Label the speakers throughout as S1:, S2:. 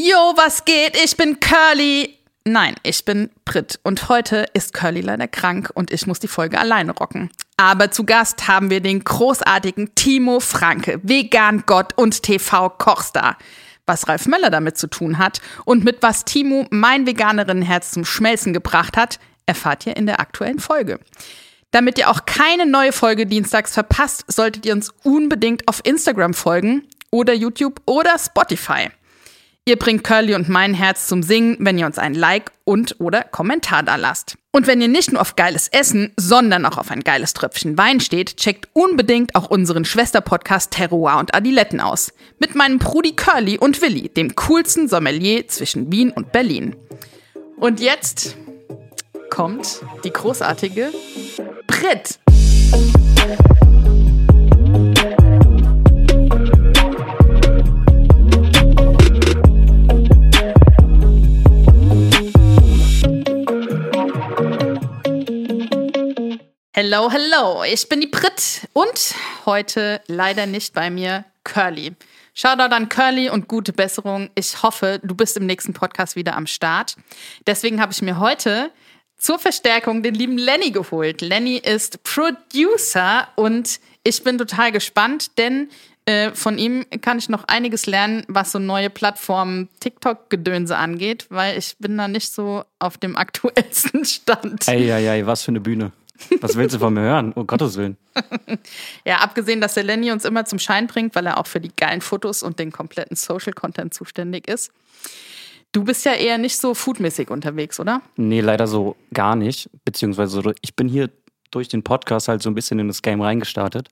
S1: Jo, was geht? Ich bin Curly. Nein, ich bin Brit und heute ist Curly leider krank und ich muss die Folge alleine rocken. Aber zu Gast haben wir den großartigen Timo Franke, Vegan Gott und TV-Kochstar. Was Ralf Möller damit zu tun hat und mit was Timo mein Veganerinnenherz zum Schmelzen gebracht hat, erfahrt ihr in der aktuellen Folge. Damit ihr auch keine neue Folge dienstags verpasst, solltet ihr uns unbedingt auf Instagram folgen oder YouTube oder Spotify. Ihr bringt Curly und mein Herz zum Singen, wenn ihr uns ein Like und oder Kommentar da lasst. Und wenn ihr nicht nur auf geiles Essen, sondern auch auf ein geiles Tröpfchen Wein steht, checkt unbedingt auch unseren Schwesterpodcast Terroir und Adiletten aus. Mit meinem Brudi Curly und Willi, dem coolsten Sommelier zwischen Wien und Berlin. Und jetzt kommt die großartige Brit. Hello, hello, ich bin die Brit und heute leider nicht bei mir Curly. Shoutout an Curly und gute Besserung. Ich hoffe, du bist im nächsten Podcast wieder am Start. Deswegen habe ich mir heute zur Verstärkung den lieben Lenny geholt. Lenny ist Producer und ich bin total gespannt, denn äh, von ihm kann ich noch einiges lernen, was so neue Plattformen TikTok-Gedönse angeht, weil ich bin da nicht so auf dem aktuellsten Stand.
S2: Eieiei, was für eine Bühne. Was willst du von mir hören? Um Gottes Willen.
S1: ja, abgesehen, dass der Lenny uns immer zum Schein bringt, weil er auch für die geilen Fotos und den kompletten Social Content zuständig ist. Du bist ja eher nicht so foodmäßig unterwegs, oder?
S2: Nee, leider so gar nicht. Beziehungsweise ich bin hier durch den Podcast halt so ein bisschen in das Game reingestartet.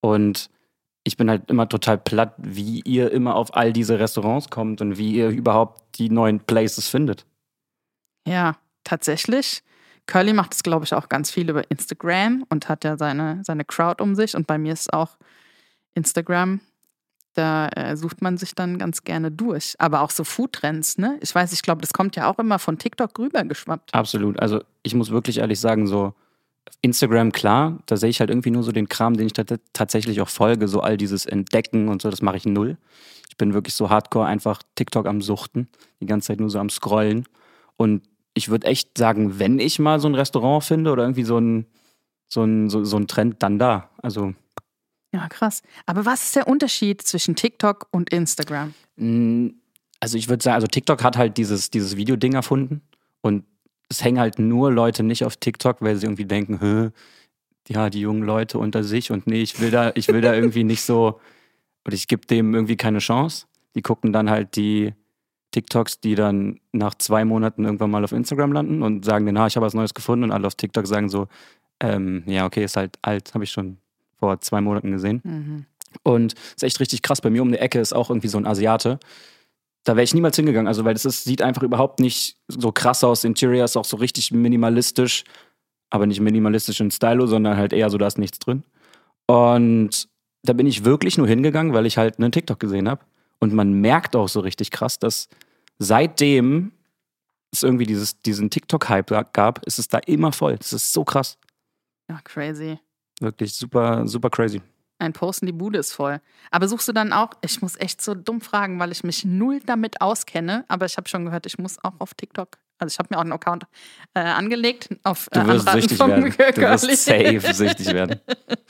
S2: Und ich bin halt immer total platt, wie ihr immer auf all diese Restaurants kommt und wie ihr überhaupt die neuen Places findet.
S1: Ja, tatsächlich Curly macht es, glaube ich, auch ganz viel über Instagram und hat ja seine, seine Crowd um sich. Und bei mir ist auch Instagram. Da äh, sucht man sich dann ganz gerne durch. Aber auch so Foodtrends, ne? Ich weiß, ich glaube, das kommt ja auch immer von TikTok rübergeschwappt.
S2: Absolut. Also ich muss wirklich ehrlich sagen, so Instagram, klar, da sehe ich halt irgendwie nur so den Kram, den ich tatsächlich auch folge, so all dieses Entdecken und so, das mache ich null. Ich bin wirklich so hardcore einfach TikTok am Suchten, die ganze Zeit nur so am Scrollen. Und ich würde echt sagen, wenn ich mal so ein Restaurant finde oder irgendwie so ein, so ein, so, so ein Trend, dann da. Also.
S1: Ja, krass. Aber was ist der Unterschied zwischen TikTok und Instagram?
S2: Also ich würde sagen, also TikTok hat halt dieses, dieses Videoding erfunden und es hängen halt nur Leute nicht auf TikTok, weil sie irgendwie denken, Hö, ja, die jungen Leute unter sich und nee, ich will da, ich will da irgendwie nicht so, oder ich gebe dem irgendwie keine Chance. Die gucken dann halt die, TikToks, die dann nach zwei Monaten irgendwann mal auf Instagram landen und sagen dann, ah, ich habe was Neues gefunden und alle auf TikTok sagen so, ähm, ja, okay, ist halt alt, habe ich schon vor zwei Monaten gesehen. Mhm. Und ist echt richtig krass. Bei mir um die Ecke ist auch irgendwie so ein Asiate. Da wäre ich niemals hingegangen, also weil das ist, sieht einfach überhaupt nicht so krass aus. Interior ist auch so richtig minimalistisch, aber nicht minimalistisch in Stylo, sondern halt eher so, da ist nichts drin. Und da bin ich wirklich nur hingegangen, weil ich halt einen TikTok gesehen habe. Und man merkt auch so richtig krass, dass seitdem es irgendwie dieses, diesen TikTok-Hype gab, ist es da immer voll. Das ist so krass.
S1: Ja, crazy.
S2: Wirklich super, super crazy.
S1: Ein Posten, die Bude ist voll. Aber suchst du dann auch, ich muss echt so dumm fragen, weil ich mich null damit auskenne, aber ich habe schon gehört, ich muss auch auf TikTok. Also ich habe mir auch einen Account äh, angelegt auf
S2: äh, Du wirst süchtig werden. Du wirst safe süchtig werden.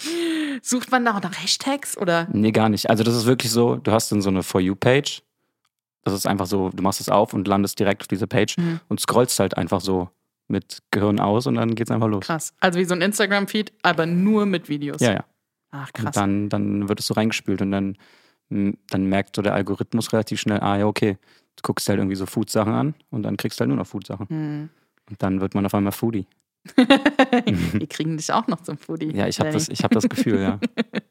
S1: Sucht man da auch nach Hashtags oder?
S2: Nee, gar nicht. Also das ist wirklich so, du hast dann so eine For You-Page das ist einfach so, du machst es auf und landest direkt auf diese Page mhm. und scrollst halt einfach so mit Gehirn aus und dann geht's einfach los.
S1: Krass. Also wie so ein Instagram-Feed, aber nur mit Videos.
S2: Ja, ja.
S1: Ach, krass.
S2: Und dann, dann wird es so reingespült und dann, dann merkt so der Algorithmus relativ schnell, ah ja, okay, du guckst halt irgendwie so Food-Sachen an und dann kriegst du halt nur noch Food-Sachen. Mhm. Und dann wird man auf einmal Foodie.
S1: Die kriegen dich auch noch zum Foodie.
S2: Ja, ich habe das, hab das Gefühl, ja.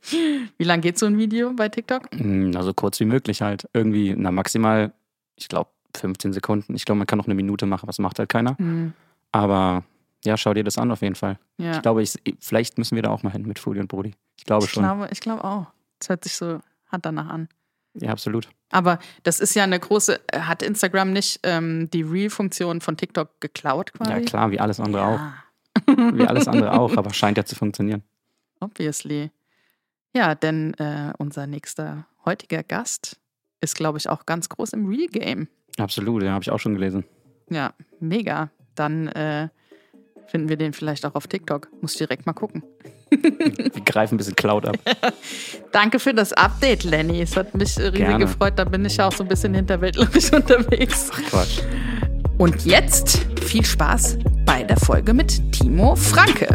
S1: Wie lang geht so ein Video bei TikTok?
S2: Also kurz wie möglich halt. Irgendwie, na maximal, ich glaube, 15 Sekunden. Ich glaube, man kann noch eine Minute machen, was macht halt keiner. Mhm. Aber ja, schau dir das an auf jeden Fall. Ja. Ich glaube, ich, vielleicht müssen wir da auch mal hin mit Foodie und Brody. Ich glaube
S1: ich
S2: schon.
S1: Glaube, ich glaube auch. Das hört sich so hart danach an.
S2: Ja, absolut.
S1: Aber das ist ja eine große, hat Instagram nicht ähm, die Real-Funktion von TikTok geklaut quasi?
S2: Ja, klar, wie alles andere ja. auch. Wie alles andere auch, aber scheint ja zu funktionieren.
S1: Obviously. Ja, denn äh, unser nächster heutiger Gast ist, glaube ich, auch ganz groß im Real Game.
S2: Absolut, ja, habe ich auch schon gelesen.
S1: Ja, mega. Dann äh, finden wir den vielleicht auch auf TikTok. Muss direkt mal gucken.
S2: Wir greifen ein bisschen Cloud ab.
S1: Danke für das Update, Lenny. Es hat mich riesig
S2: Gerne.
S1: gefreut. Da bin ich ja auch so ein bisschen hinterwäldlerisch unterwegs.
S2: Quatsch.
S1: Und jetzt viel Spaß bei der Folge mit Timo Franke.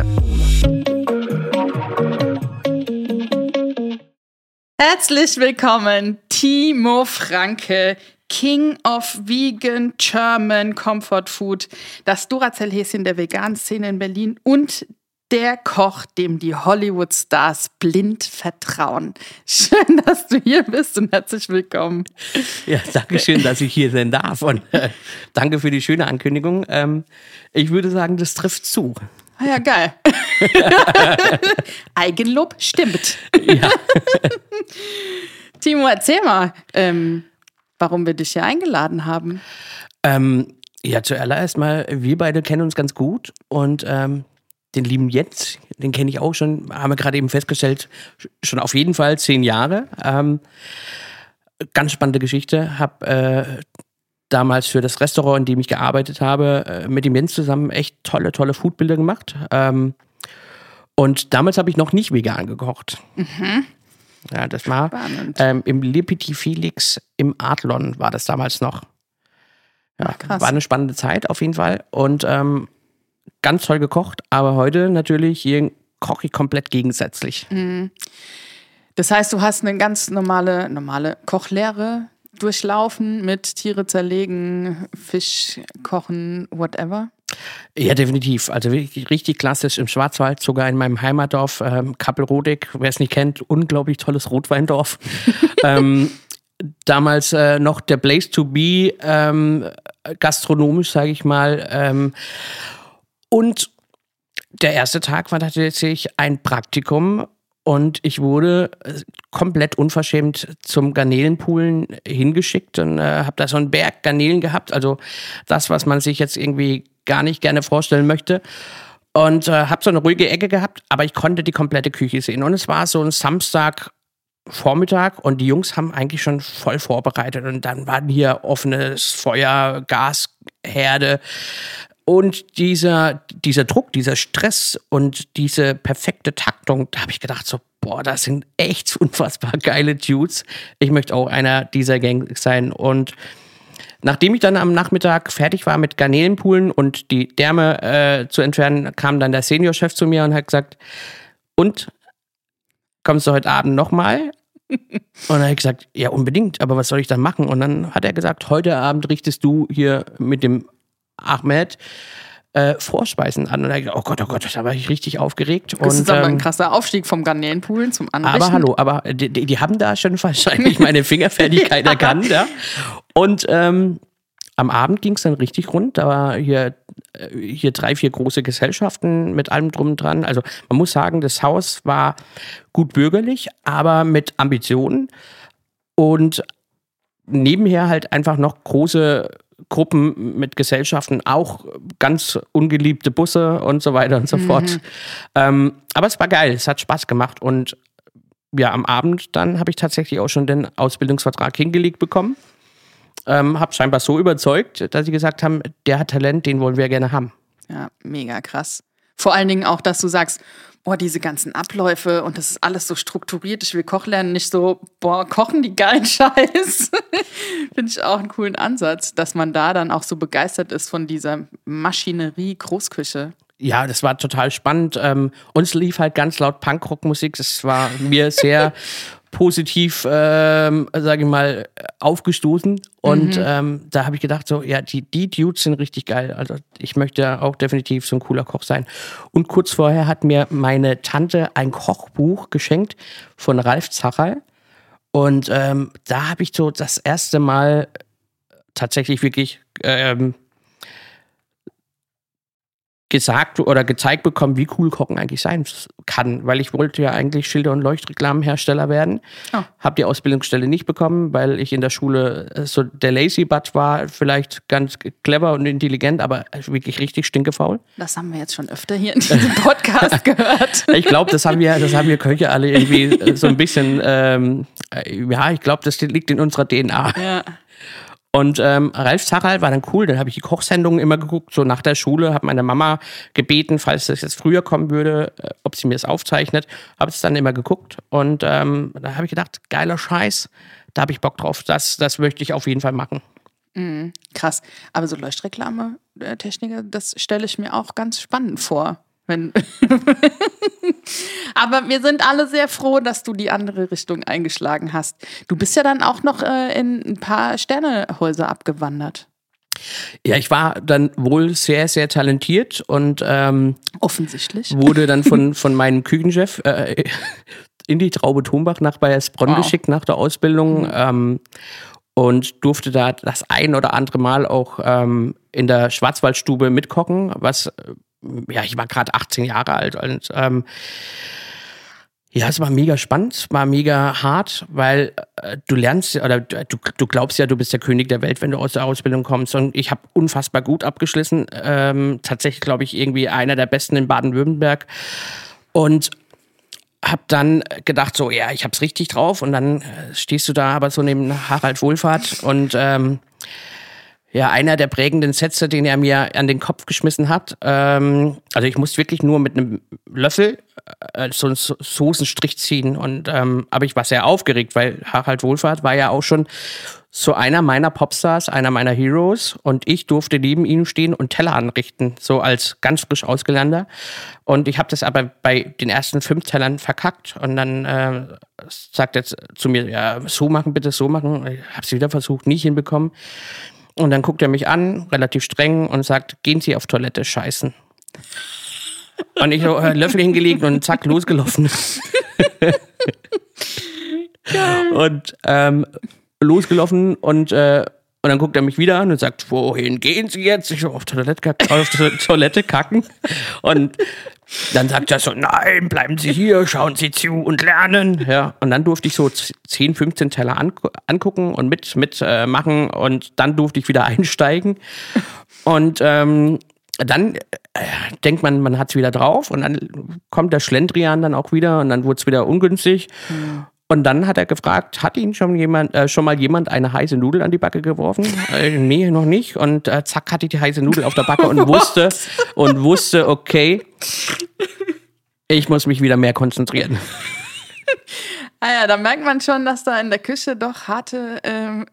S1: Herzlich willkommen, Timo Franke, King of Vegan German Comfort Food, das Duracell-Häschen der veganen Szene in Berlin und der Koch, dem die Hollywood-Stars blind vertrauen. Schön, dass du hier bist und herzlich willkommen.
S3: Ja, danke schön, dass ich hier sein darf und äh, danke für die schöne Ankündigung. Ähm, ich würde sagen, das trifft zu.
S1: Ah ja, geil. Eigenlob stimmt.
S3: Ja.
S1: Timo, erzähl mal, ähm, warum wir dich hier eingeladen haben.
S3: Ähm, ja, zuallererst mal, wir beide kennen uns ganz gut und ähm, den lieben Jens, den kenne ich auch schon, haben wir gerade eben festgestellt, schon auf jeden Fall zehn Jahre. Ähm, ganz spannende Geschichte. Hab äh, damals für das Restaurant, in dem ich gearbeitet habe, äh, mit dem Jens zusammen echt tolle, tolle Foodbilder gemacht. Ähm, und damals habe ich noch nicht vegan gekocht. Ja, das war ähm, im Le Petit Felix im Adlon war das damals noch. Ja,
S1: krass.
S3: war eine spannende Zeit auf jeden Fall und ähm, ganz toll gekocht, aber heute natürlich hier koche ich komplett gegensätzlich.
S1: Das heißt, du hast eine ganz normale, normale Kochlehre durchlaufen mit Tiere zerlegen, Fisch kochen, whatever.
S3: Ja, definitiv. Also wirklich richtig klassisch im Schwarzwald, sogar in meinem Heimatdorf, ähm, Kappelrodig, wer es nicht kennt, unglaublich tolles Rotweindorf. ähm, damals äh, noch der Place to be, ähm, gastronomisch, sage ich mal. Ähm, und der erste Tag war tatsächlich ein Praktikum und ich wurde äh, komplett unverschämt zum Garnelenpoolen hingeschickt und äh, habe da so einen Berg Garnelen gehabt, also das, was man sich jetzt irgendwie gar nicht gerne vorstellen möchte. Und äh, habe so eine ruhige Ecke gehabt, aber ich konnte die komplette Küche sehen. Und es war so ein Samstag Vormittag und die Jungs haben eigentlich schon voll vorbereitet und dann waren hier offenes Feuer, Gasherde und dieser, dieser Druck, dieser Stress und diese perfekte Taktung, da habe ich gedacht so, boah, das sind echt unfassbar geile Dudes. Ich möchte auch einer dieser Gang sein und Nachdem ich dann am Nachmittag fertig war mit Garnelenpoolen und die Därme äh, zu entfernen, kam dann der Seniorchef zu mir und hat gesagt, und kommst du heute Abend nochmal? Und dann habe ich gesagt, ja, unbedingt, aber was soll ich dann machen? Und dann hat er gesagt, heute Abend richtest du hier mit dem Ahmed äh, Vorspeisen an. Und ich gesagt, oh Gott, oh Gott, da war ich richtig aufgeregt.
S1: Das ist
S3: und,
S1: aber ein
S3: ähm,
S1: krasser Aufstieg vom Garnelenpoolen zum Anrichten.
S3: aber hallo, aber die, die haben da schon wahrscheinlich meine Fingerfertigkeit erkannt, ja. Und ähm, am Abend ging es dann richtig rund. Da war hier, äh, hier drei, vier große Gesellschaften mit allem drum und dran. Also man muss sagen, das Haus war gut bürgerlich, aber mit Ambitionen. Und nebenher halt einfach noch große Gruppen mit Gesellschaften, auch ganz ungeliebte Busse und so weiter und so fort. Ähm, aber es war geil, es hat Spaß gemacht und ja, am Abend dann habe ich tatsächlich auch schon den Ausbildungsvertrag hingelegt bekommen. Ähm, habe scheinbar so überzeugt, dass sie gesagt haben, der hat Talent, den wollen wir gerne haben.
S1: Ja, mega krass. Vor allen Dingen auch, dass du sagst, boah, diese ganzen Abläufe und das ist alles so strukturiert, ich will Koch lernen, nicht so, boah, kochen die geilen Scheiß. Finde ich auch einen coolen Ansatz, dass man da dann auch so begeistert ist von dieser Maschinerie Großküche.
S3: Ja, das war total spannend. Ähm, uns lief halt ganz laut Punkrock-Musik. Das war mir sehr positiv, ähm, sage ich mal, aufgestoßen. Und ähm, da habe ich gedacht, so, ja, die, die Dudes sind richtig geil. Also ich möchte auch definitiv so ein cooler Koch sein. Und kurz vorher hat mir meine Tante ein Kochbuch geschenkt von Ralf Zacherl. Und ähm, da habe ich so das erste Mal tatsächlich wirklich ähm, gesagt oder gezeigt bekommen, wie cool Kochen eigentlich sein kann, weil ich wollte ja eigentlich Schilder- und Leuchtreklamenhersteller werden. Oh. Habe die Ausbildungsstelle nicht bekommen, weil ich in der Schule äh, so der Lazy Butt war, vielleicht ganz clever und intelligent, aber wirklich richtig stinkefaul.
S1: Das haben wir jetzt schon öfter hier in diesem Podcast gehört.
S3: ich glaube, das haben wir, das haben wir Köche alle irgendwie äh, so ein bisschen, ähm, äh, ja, ich glaube, das liegt in unserer DNA. Ja. Und ähm, Ralf Zacherl war dann cool, dann habe ich die Kochsendungen immer geguckt, so nach der Schule, habe meine Mama gebeten, falls das jetzt früher kommen würde, äh, ob sie mir das aufzeichnet, habe es dann immer geguckt und ähm, da habe ich gedacht, geiler Scheiß, da habe ich Bock drauf, das, das möchte ich auf jeden Fall machen.
S1: Mhm, krass, aber so Leuchtreklame-Techniker, das stelle ich mir auch ganz spannend vor. Wenn Aber wir sind alle sehr froh, dass du die andere Richtung eingeschlagen hast. Du bist ja dann auch noch äh, in ein paar Sternehäuser abgewandert.
S3: Ja, ich war dann wohl sehr, sehr talentiert und ähm,
S1: offensichtlich
S3: wurde dann von, von meinem Küchenchef äh, in die Traube Thombach nach Bayersbronn wow. geschickt nach der Ausbildung. Mhm. Ähm, und durfte da das ein oder andere Mal auch ähm, in der Schwarzwaldstube mitkochen, was ja, ich war gerade 18 Jahre alt und ähm, ja, es war mega spannend, war mega hart, weil äh, du lernst oder du, du glaubst ja, du bist der König der Welt, wenn du aus der Ausbildung kommst. Und ich habe unfassbar gut abgeschlossen. Ähm, tatsächlich, glaube ich, irgendwie einer der besten in Baden-Württemberg. Und habe dann gedacht, so, ja, ich hab's richtig drauf. Und dann äh, stehst du da aber so neben Harald Wohlfahrt und ähm, ja, einer der prägenden Sätze, den er mir an den Kopf geschmissen hat. Ähm, also ich musste wirklich nur mit einem Löffel äh, so einen Soßenstrich ziehen. Und ähm, aber ich war sehr aufgeregt, weil Harald Wohlfahrt war ja auch schon so einer meiner Popstars, einer meiner Heroes. Und ich durfte neben ihm stehen und Teller anrichten, so als ganz frisch ausgelernter. Und ich habe das aber bei den ersten fünf Tellern verkackt. Und dann äh, sagt er zu mir, ja, so machen, bitte so machen. Ich habe es wieder versucht, nicht hinbekommen. Und dann guckt er mich an, relativ streng, und sagt, gehen Sie auf Toilette scheißen. Und ich so äh, Löffel hingelegt und zack, losgelaufen. und ähm, losgelaufen und, äh, und dann guckt er mich wieder an und sagt, wohin gehen Sie jetzt? Ich so, auf Toilette, auf Toilette kacken. Und dann sagt er so, nein, bleiben Sie hier, schauen Sie zu und lernen. Ja, und dann durfte ich so 10, 15 Teller angucken und mitmachen mit äh, und dann durfte ich wieder einsteigen. Und ähm, dann äh, denkt man, man hat es wieder drauf und dann kommt der Schlendrian dann auch wieder und dann wurde es wieder ungünstig. Mhm. Und dann hat er gefragt, hat ihn schon jemand, äh, schon mal jemand eine heiße Nudel an die Backe geworfen? Äh, nee, noch nicht. Und äh, zack, hatte ich die heiße Nudel auf der Backe und wusste, und wusste, okay, ich muss mich wieder mehr konzentrieren.
S1: Ah ja, da merkt man schon, dass da in der Küche doch harte, ähm,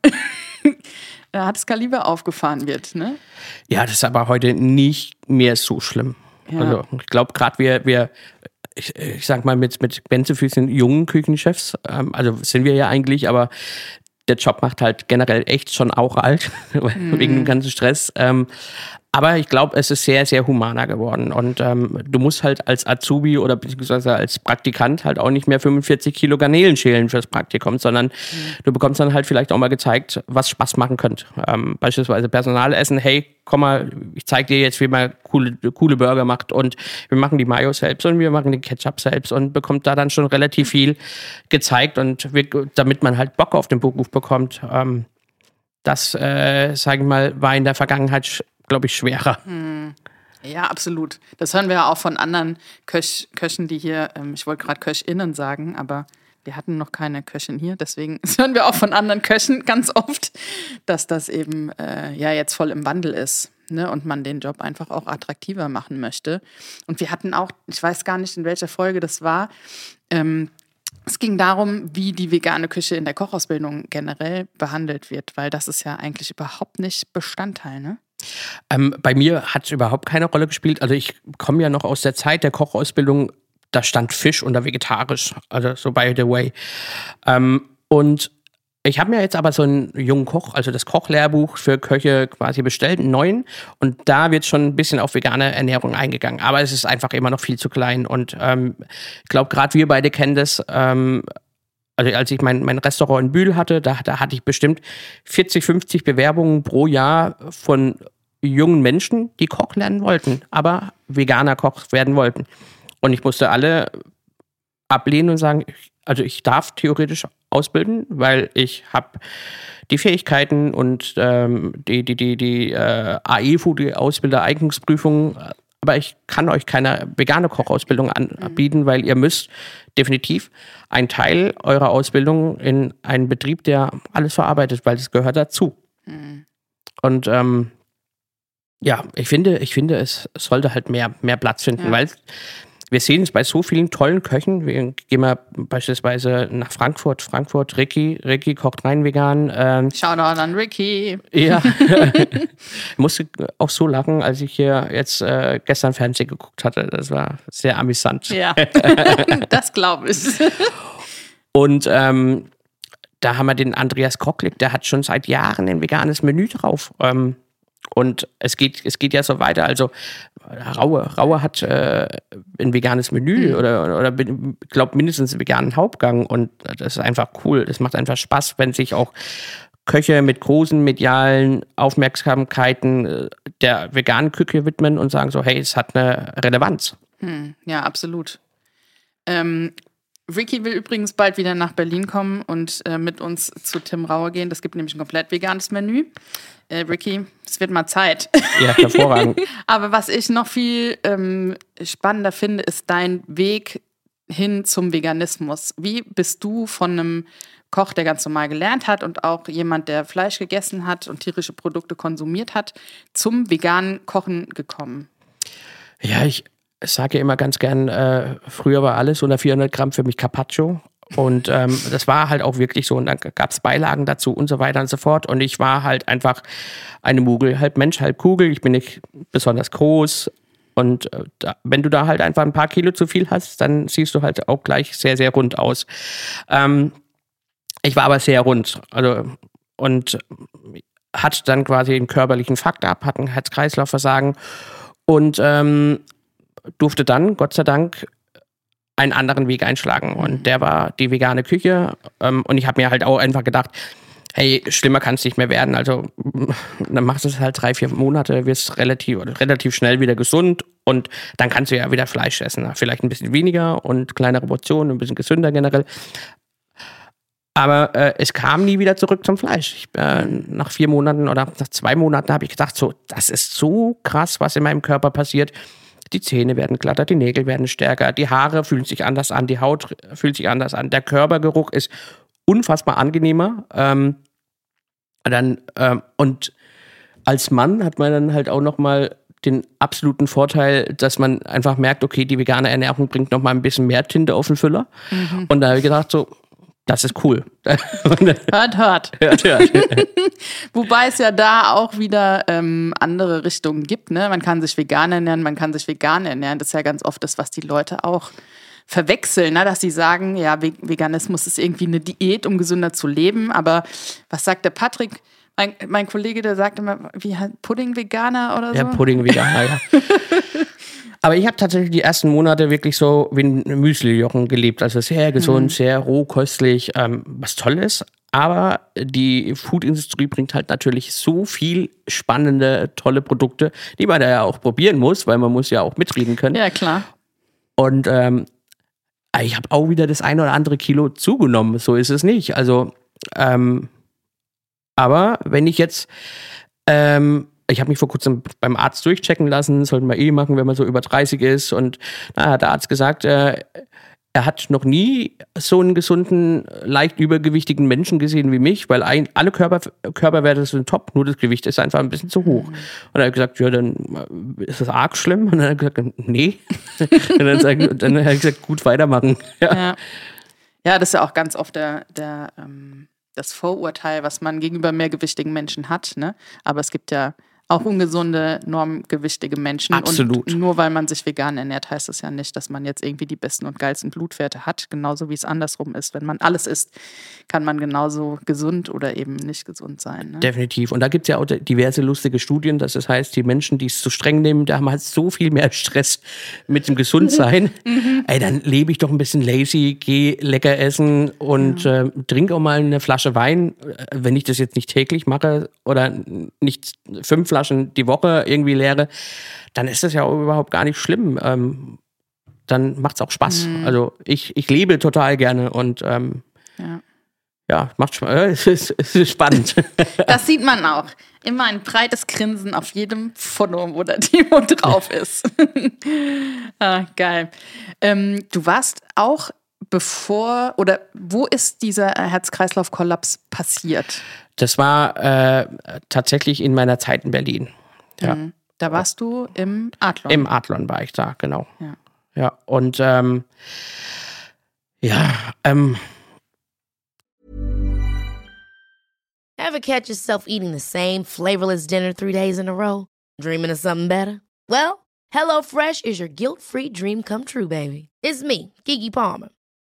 S1: hartes Kaliber aufgefahren wird, ne?
S3: Ja, das ist aber heute nicht mehr so schlimm. Ja. Also ich glaube, gerade wir, wir ich, ich sag mal, mit, mit Gänsefüßchen jungen Küchenchefs, ähm, also sind wir ja eigentlich, aber der Job macht halt generell echt schon auch alt, mhm. wegen dem ganzen Stress. Ähm, aber ich glaube, es ist sehr, sehr humaner geworden. Und ähm, du musst halt als Azubi oder beziehungsweise als Praktikant halt auch nicht mehr 45 Kilo Garnelen schälen fürs Praktikum, sondern mhm. du bekommst dann halt vielleicht auch mal gezeigt, was Spaß machen könnte. Ähm, beispielsweise Personalessen, hey, komm mal, ich zeig dir jetzt, wie man coole, coole Burger macht und wir machen die Mayo selbst und wir machen den Ketchup selbst und bekommt da dann schon relativ viel gezeigt und wir, damit man halt Bock auf den Beruf bekommt. Ähm, das, äh, sage ich mal, war in der Vergangenheit glaube ich, schwerer. Hm.
S1: Ja, absolut. Das hören wir ja auch von anderen Köch, Köchen, die hier, ähm, ich wollte gerade KöchInnen sagen, aber wir hatten noch keine Köchin hier, deswegen hören wir auch von anderen Köchen ganz oft, dass das eben äh, ja jetzt voll im Wandel ist. Ne, und man den Job einfach auch attraktiver machen möchte. Und wir hatten auch, ich weiß gar nicht, in welcher Folge das war, ähm, es ging darum, wie die vegane Küche in der Kochausbildung generell behandelt wird, weil das ist ja eigentlich überhaupt nicht Bestandteil, ne?
S3: Ähm, bei mir hat es überhaupt keine Rolle gespielt. Also ich komme ja noch aus der Zeit der Kochausbildung, da stand Fisch unter vegetarisch, also so by the way. Ähm, und ich habe mir jetzt aber so einen jungen Koch, also das Kochlehrbuch für Köche quasi bestellt, einen neuen. Und da wird schon ein bisschen auf vegane Ernährung eingegangen. Aber es ist einfach immer noch viel zu klein. Und ähm, ich glaube, gerade wir beide kennen das. Ähm, also als ich mein, mein Restaurant in Bühl hatte, da, da hatte ich bestimmt 40, 50 Bewerbungen pro Jahr von jungen Menschen, die Koch lernen wollten, aber veganer Koch werden wollten. Und ich musste alle ablehnen und sagen, also ich darf theoretisch ausbilden, weil ich habe die Fähigkeiten und ähm, die, die, die, die äh, AEFU, die Ausbildereignungsprüfung, aber ich kann euch keine vegane Kochausbildung anbieten, weil ihr müsst definitiv einen Teil eurer Ausbildung in einen Betrieb, der alles verarbeitet, weil das gehört dazu. Mhm. Und ähm, ja, ich finde, ich finde, es sollte halt mehr, mehr Platz finden, ja. weil wir sehen es bei so vielen tollen Köchen. Wir gehen mal beispielsweise nach Frankfurt. Frankfurt, Ricky. Ricky kocht rein vegan.
S1: Ähm, Shoutout an Ricky.
S3: Ja. ich musste auch so lachen, als ich hier jetzt äh, gestern Fernsehen geguckt hatte. Das war sehr amüsant.
S1: Ja, das glaube ich.
S3: Und ähm, da haben wir den Andreas Kocklick, der hat schon seit Jahren ein veganes Menü drauf. Ähm, und es geht, es geht ja so weiter. Also Raue, Raue hat äh, ein veganes Menü mhm. oder, oder glaube mindestens einen veganen Hauptgang und das ist einfach cool. Das macht einfach Spaß, wenn sich auch Köche mit großen medialen Aufmerksamkeiten äh, der veganen Küche widmen und sagen so, hey, es hat eine Relevanz.
S1: Hm, ja, absolut. Ähm, Ricky will übrigens bald wieder nach Berlin kommen und äh, mit uns zu Tim Rauer gehen. Das gibt nämlich ein komplett veganes Menü. Äh, Ricky, es wird mal Zeit.
S3: Ja, hervorragend.
S1: Aber was ich noch viel ähm, spannender finde, ist dein Weg hin zum Veganismus. Wie bist du von einem Koch, der ganz normal gelernt hat und auch jemand, der Fleisch gegessen hat und tierische Produkte konsumiert hat, zum veganen Kochen gekommen?
S3: Ja, ich sage ja immer ganz gern, äh, früher war alles unter 400 Gramm für mich Carpaccio. Und ähm, das war halt auch wirklich so. Und dann gab es Beilagen dazu und so weiter und so fort. Und ich war halt einfach eine Mugel, halb Mensch, halb Kugel. Ich bin nicht besonders groß. Und äh, da, wenn du da halt einfach ein paar Kilo zu viel hast, dann siehst du halt auch gleich sehr, sehr rund aus. Ähm, ich war aber sehr rund. Also, und hat dann quasi einen körperlichen Fakt ab, hat ein Herz-Kreislauf-Versagen und ähm, durfte dann, Gott sei Dank, einen anderen Weg einschlagen. Und mhm. der war die vegane Küche. Ähm, und ich habe mir halt auch einfach gedacht, hey, schlimmer kann es nicht mehr werden. Also dann machst du es halt drei, vier Monate, wirst relativ, relativ schnell wieder gesund und dann kannst du ja wieder Fleisch essen. Vielleicht ein bisschen weniger und kleinere Portionen, ein bisschen gesünder generell. Aber äh, es kam nie wieder zurück zum Fleisch. Ich, äh, nach vier Monaten oder nach zwei Monaten habe ich gedacht, so, das ist so krass, was in meinem Körper passiert. Die Zähne werden glatter, die Nägel werden stärker, die Haare fühlen sich anders an, die Haut fühlt sich anders an, der Körpergeruch ist unfassbar angenehmer. Ähm, dann, ähm, und als Mann hat man dann halt auch nochmal den absoluten Vorteil, dass man einfach merkt, okay, die vegane Ernährung bringt nochmal ein bisschen mehr Tinte auf den Füller. Mhm. Und da habe ich gedacht, so, das ist cool.
S1: hört, hört. hört, hört. Wobei es ja da auch wieder ähm, andere Richtungen gibt. Ne? Man kann sich vegan ernähren, man kann sich vegan ernähren. Das ist ja ganz oft das, was die Leute auch verwechseln, ne? dass sie sagen, ja, Veganismus ist irgendwie eine Diät, um gesünder zu leben. Aber was sagt der Patrick? Mein, mein Kollege, der sagt immer, wie Pudding-Veganer oder so?
S3: Ja, Pudding-Veganer, ja. Aber ich habe tatsächlich die ersten Monate wirklich so wie ein Müsli-Jochen gelebt. Also sehr gesund, mhm. sehr rohköstlich, ähm, was toll ist. Aber die Food-Industrie bringt halt natürlich so viel spannende, tolle Produkte, die man da ja auch probieren muss, weil man muss ja auch mitreden können.
S1: Ja, klar.
S3: Und ähm, ich habe auch wieder das ein oder andere Kilo zugenommen. So ist es nicht. Also, ähm, aber wenn ich jetzt ähm, ich habe mich vor kurzem beim Arzt durchchecken lassen, sollte man eh machen, wenn man so über 30 ist. Und da hat der Arzt gesagt, äh, er hat noch nie so einen gesunden, leicht übergewichtigen Menschen gesehen wie mich, weil ein, alle Körper, Körperwerte sind top, nur das Gewicht ist einfach ein bisschen zu hoch. Und er hat gesagt, ja, dann ist das arg schlimm. Und dann hat er gesagt, nee. und dann, dann hat er gesagt, gut weitermachen.
S1: Ja. ja. ja. das ist ja auch ganz oft der, der ähm, das Vorurteil, was man gegenüber mehrgewichtigen Menschen hat. Ne? Aber es gibt ja auch ungesunde, normgewichtige Menschen.
S3: Absolut.
S1: Und nur weil man sich vegan ernährt, heißt das ja nicht, dass man jetzt irgendwie die besten und geilsten Blutwerte hat. Genauso wie es andersrum ist. Wenn man alles isst, kann man genauso gesund oder eben nicht gesund sein. Ne?
S3: Definitiv. Und da gibt es ja auch diverse lustige Studien, dass das heißt, die Menschen, die es zu streng nehmen, da haben halt so viel mehr Stress mit dem Gesundsein. mhm. Ey, dann lebe ich doch ein bisschen lazy, gehe lecker essen und ja. äh, trinke auch mal eine Flasche Wein, äh, wenn ich das jetzt nicht täglich mache oder nicht fünf Flaschen die Woche irgendwie leere, dann ist das ja überhaupt gar nicht schlimm. Ähm, dann macht es auch Spaß.
S1: Mhm.
S3: Also ich, ich lebe total gerne und ähm,
S1: Ja.
S3: ja, macht Spaß. Äh, Es ist, es ist spannend.
S1: Das sieht man auch. Immer ein breites Grinsen auf jedem Foto, wo der Timo drauf ist. ah, geil. Ähm, du warst auch bevor oder wo ist dieser Herz-Kreislauf-Kollaps passiert?
S3: Das war äh, tatsächlich in meiner Zeit in Berlin. Ja.
S1: Mhm. Da warst du im Adlon.
S3: Im Adlon war ich da, genau.
S1: Ja.
S3: Ja, und ähm, ja, ähm,
S4: Ever catch yourself eating the same flavorless dinner three days in a row? Dreaming of something better? Well, HelloFresh is your guilt free dream come true, baby. It's me, Gigi Palmer.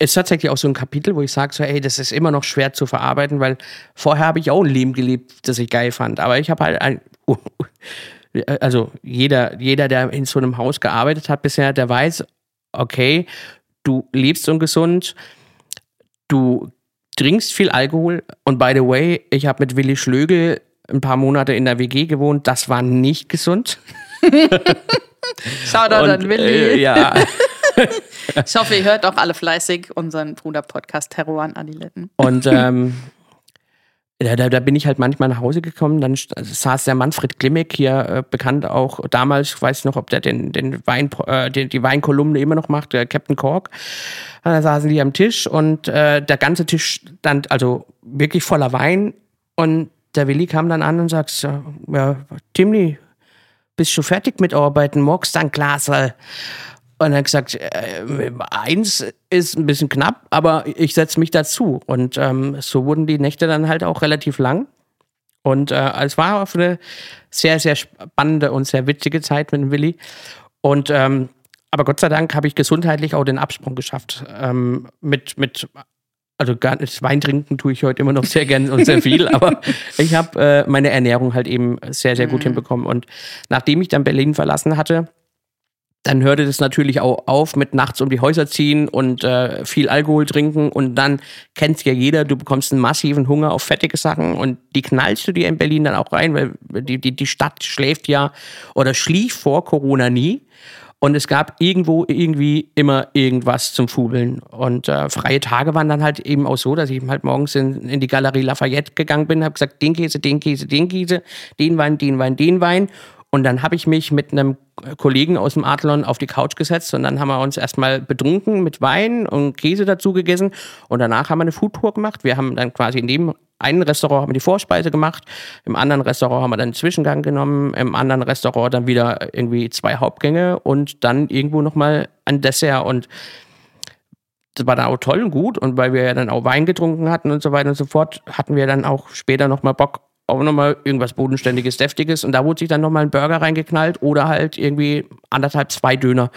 S3: Ist tatsächlich auch so ein Kapitel, wo ich sage, so, ey, das ist immer noch schwer zu verarbeiten, weil vorher habe ich auch ein Leben gelebt, das ich geil fand. Aber ich habe halt ein, also jeder, jeder, der in so einem Haus gearbeitet hat bisher, der weiß, okay, du lebst ungesund, du trinkst viel Alkohol und by the way, ich habe mit Willi Schlögel ein paar Monate in der WG gewohnt, das war nicht gesund.
S1: Shoutout an
S3: Und,
S1: Willi.
S3: äh, ja,
S1: Ich hoffe, ihr hört auch alle fleißig unseren Bruder-Podcast Terror an Adiletten.
S3: Und ähm, da, da, da bin ich halt manchmal nach Hause gekommen, dann st- saß der Manfred Glimmick hier, äh, bekannt auch damals, ich weiß noch, ob der den, den Wein, äh, die, die Weinkolumne immer noch macht, der Captain Cork. Und da saßen die am Tisch und äh, der ganze Tisch stand also wirklich voller Wein und der Willi kam dann an und sagt, ja, Timni, bist du fertig mit Arbeiten? Magst du ein Glasl? Und er hat gesagt, äh, eins ist ein bisschen knapp, aber ich setze mich dazu. Und ähm, so wurden die Nächte dann halt auch relativ lang. Und äh, es war auf eine sehr, sehr spannende und sehr witzige Zeit mit dem Willi. Und ähm, aber Gott sei Dank habe ich gesundheitlich auch den Absprung geschafft. Ähm, mit, mit, also gar nicht, Wein trinken tue ich heute immer noch sehr gern und sehr viel, aber ich habe äh, meine Ernährung halt eben sehr, sehr gut hinbekommen. Und nachdem ich dann Berlin verlassen hatte, dann hörte das natürlich auch auf mit nachts um die Häuser ziehen und äh, viel Alkohol trinken und dann kennt ja jeder, du bekommst einen massiven Hunger auf fettige Sachen und die knallst du dir in Berlin dann auch rein, weil die, die, die Stadt schläft ja oder schlief vor Corona nie. Und es gab irgendwo irgendwie immer irgendwas zum Fubeln. Und äh, freie Tage waren dann halt eben auch so, dass ich halt morgens in, in die Galerie Lafayette gegangen bin, habe gesagt, den Käse, den Käse, den Käse, den Wein, den Wein, den Wein. Und dann habe ich mich mit einem Kollegen aus dem Adlon auf die Couch gesetzt und dann haben wir uns erstmal betrunken mit Wein und Käse dazu gegessen. Und danach haben wir eine Foodtour gemacht. Wir haben dann quasi in dem einen Restaurant haben wir die Vorspeise gemacht, im anderen Restaurant haben wir dann einen Zwischengang genommen, im anderen Restaurant dann wieder irgendwie zwei Hauptgänge und dann irgendwo nochmal ein Dessert. Und das war dann auch toll und gut. Und weil wir ja dann auch Wein getrunken hatten und so weiter und so fort, hatten wir dann auch später nochmal Bock auf nochmal irgendwas Bodenständiges, Deftiges. Und da wurde sich dann nochmal ein Burger reingeknallt oder halt irgendwie anderthalb, zwei Döner.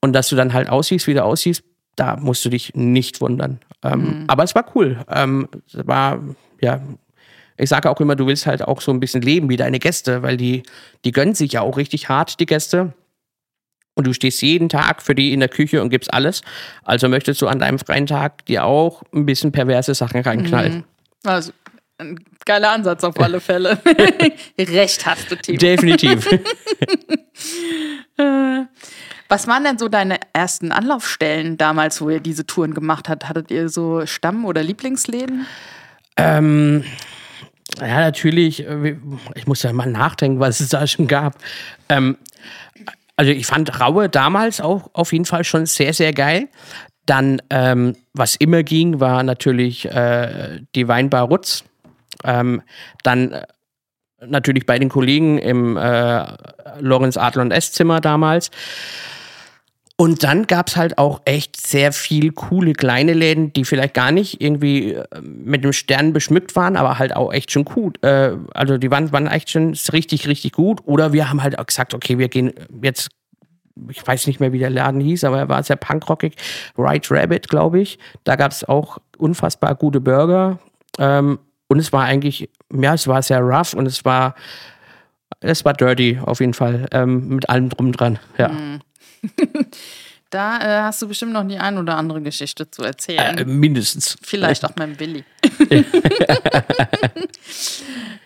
S3: Und dass du dann halt aussiehst, wie du aussiehst, da musst du dich nicht wundern. Ähm, Aber es war cool. Ähm, es war, ja, ich sage auch immer, du willst halt auch so ein bisschen leben wie deine Gäste, weil die, die gönnen sich ja auch richtig hart, die Gäste. Und du stehst jeden Tag für die in der Küche und gibst alles. Also möchtest du an deinem freien Tag dir auch ein bisschen perverse Sachen reinknallen.
S1: Also, ein geiler Ansatz auf alle Fälle. Recht hast du, Timo.
S3: Definitiv.
S1: Was waren denn so deine ersten Anlaufstellen damals, wo ihr diese Touren gemacht habt? Hattet ihr so Stamm- oder Lieblingsläden?
S3: ähm, ja, natürlich. äh, Ich muss ja mal nachdenken, was es da schon gab. Ähm, also ich fand Raue damals auch auf jeden Fall schon sehr, sehr geil. Dann, ähm, was immer ging, war natürlich äh, die Weinbar Rutz. Ähm, dann äh, natürlich bei den Kollegen im äh, Lorenz Adler und Esszimmer damals. Und dann gab es halt auch echt sehr viel coole kleine Läden, die vielleicht gar nicht irgendwie äh, mit einem Stern beschmückt waren, aber halt auch echt schon gut. Äh, also die waren, waren echt schon richtig, richtig gut. Oder wir haben halt auch gesagt, okay, wir gehen jetzt ich weiß nicht mehr, wie der Laden hieß, aber er war sehr punkrockig. Right Rabbit, glaube ich. Da gab es auch unfassbar gute Burger. Ähm, und es war eigentlich, ja, es war sehr rough und es war, es war dirty auf jeden Fall. Ähm, mit allem drum dran. Ja.
S1: Mhm. Da äh, hast du bestimmt noch die ein oder andere Geschichte zu erzählen.
S3: Äh, mindestens.
S1: Vielleicht auch mein Willi.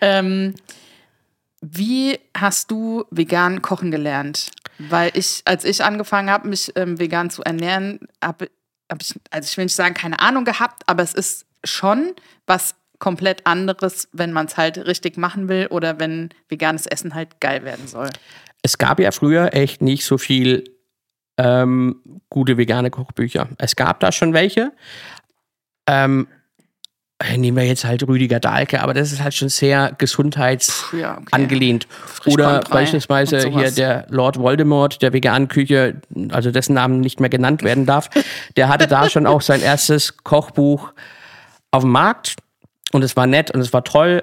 S1: ähm, wie hast du vegan kochen gelernt? Weil ich, als ich angefangen habe, mich ähm, vegan zu ernähren, habe hab ich, also ich will nicht sagen, keine Ahnung gehabt, aber es ist schon was komplett anderes, wenn man es halt richtig machen will oder wenn veganes Essen halt geil werden soll.
S3: Es gab ja früher echt nicht so viel ähm, gute vegane Kochbücher. Es gab da schon welche. Ähm, nehmen wir jetzt halt Rüdiger Dahlke, aber das ist halt schon sehr gesundheitsangelehnt.
S1: Ja, okay.
S3: Oder beispielsweise hier der Lord Voldemort der veganen Küche, also dessen Namen nicht mehr genannt werden darf, der hatte da schon auch sein erstes Kochbuch auf dem Markt und es war nett und es war toll,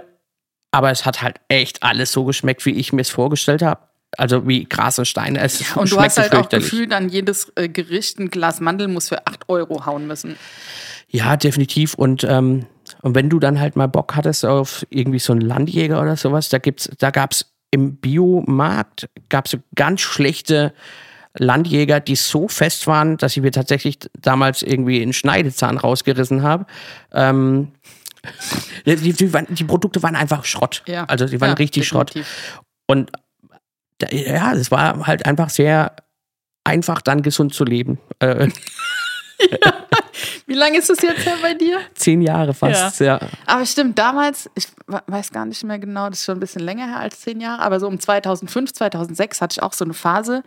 S3: aber es hat halt echt alles so geschmeckt, wie ich mir es vorgestellt habe. Also wie Gras und Steine. Es
S1: ja, und du hast halt auch gefühlt an jedes äh, Gericht ein Glas Mandelmus für 8 Euro hauen müssen.
S3: Ja, definitiv. Und, ähm, und wenn du dann halt mal Bock hattest auf irgendwie so einen Landjäger oder sowas, da gibt's, da gab's im Biomarkt gab's so ganz schlechte Landjäger, die so fest waren, dass ich mir tatsächlich damals irgendwie einen Schneidezahn rausgerissen habe. Ähm, die, die, die, Produkte waren einfach Schrott. Ja. Also die waren ja, richtig definitiv. Schrott. Und ja, es war halt einfach sehr einfach, dann gesund zu leben. Äh,
S1: ja. Wie lange ist es jetzt her bei dir?
S3: Zehn Jahre fast, ja.
S1: ja. Aber stimmt, damals, ich weiß gar nicht mehr genau, das ist schon ein bisschen länger her als zehn Jahre, aber so um 2005, 2006 hatte ich auch so eine Phase,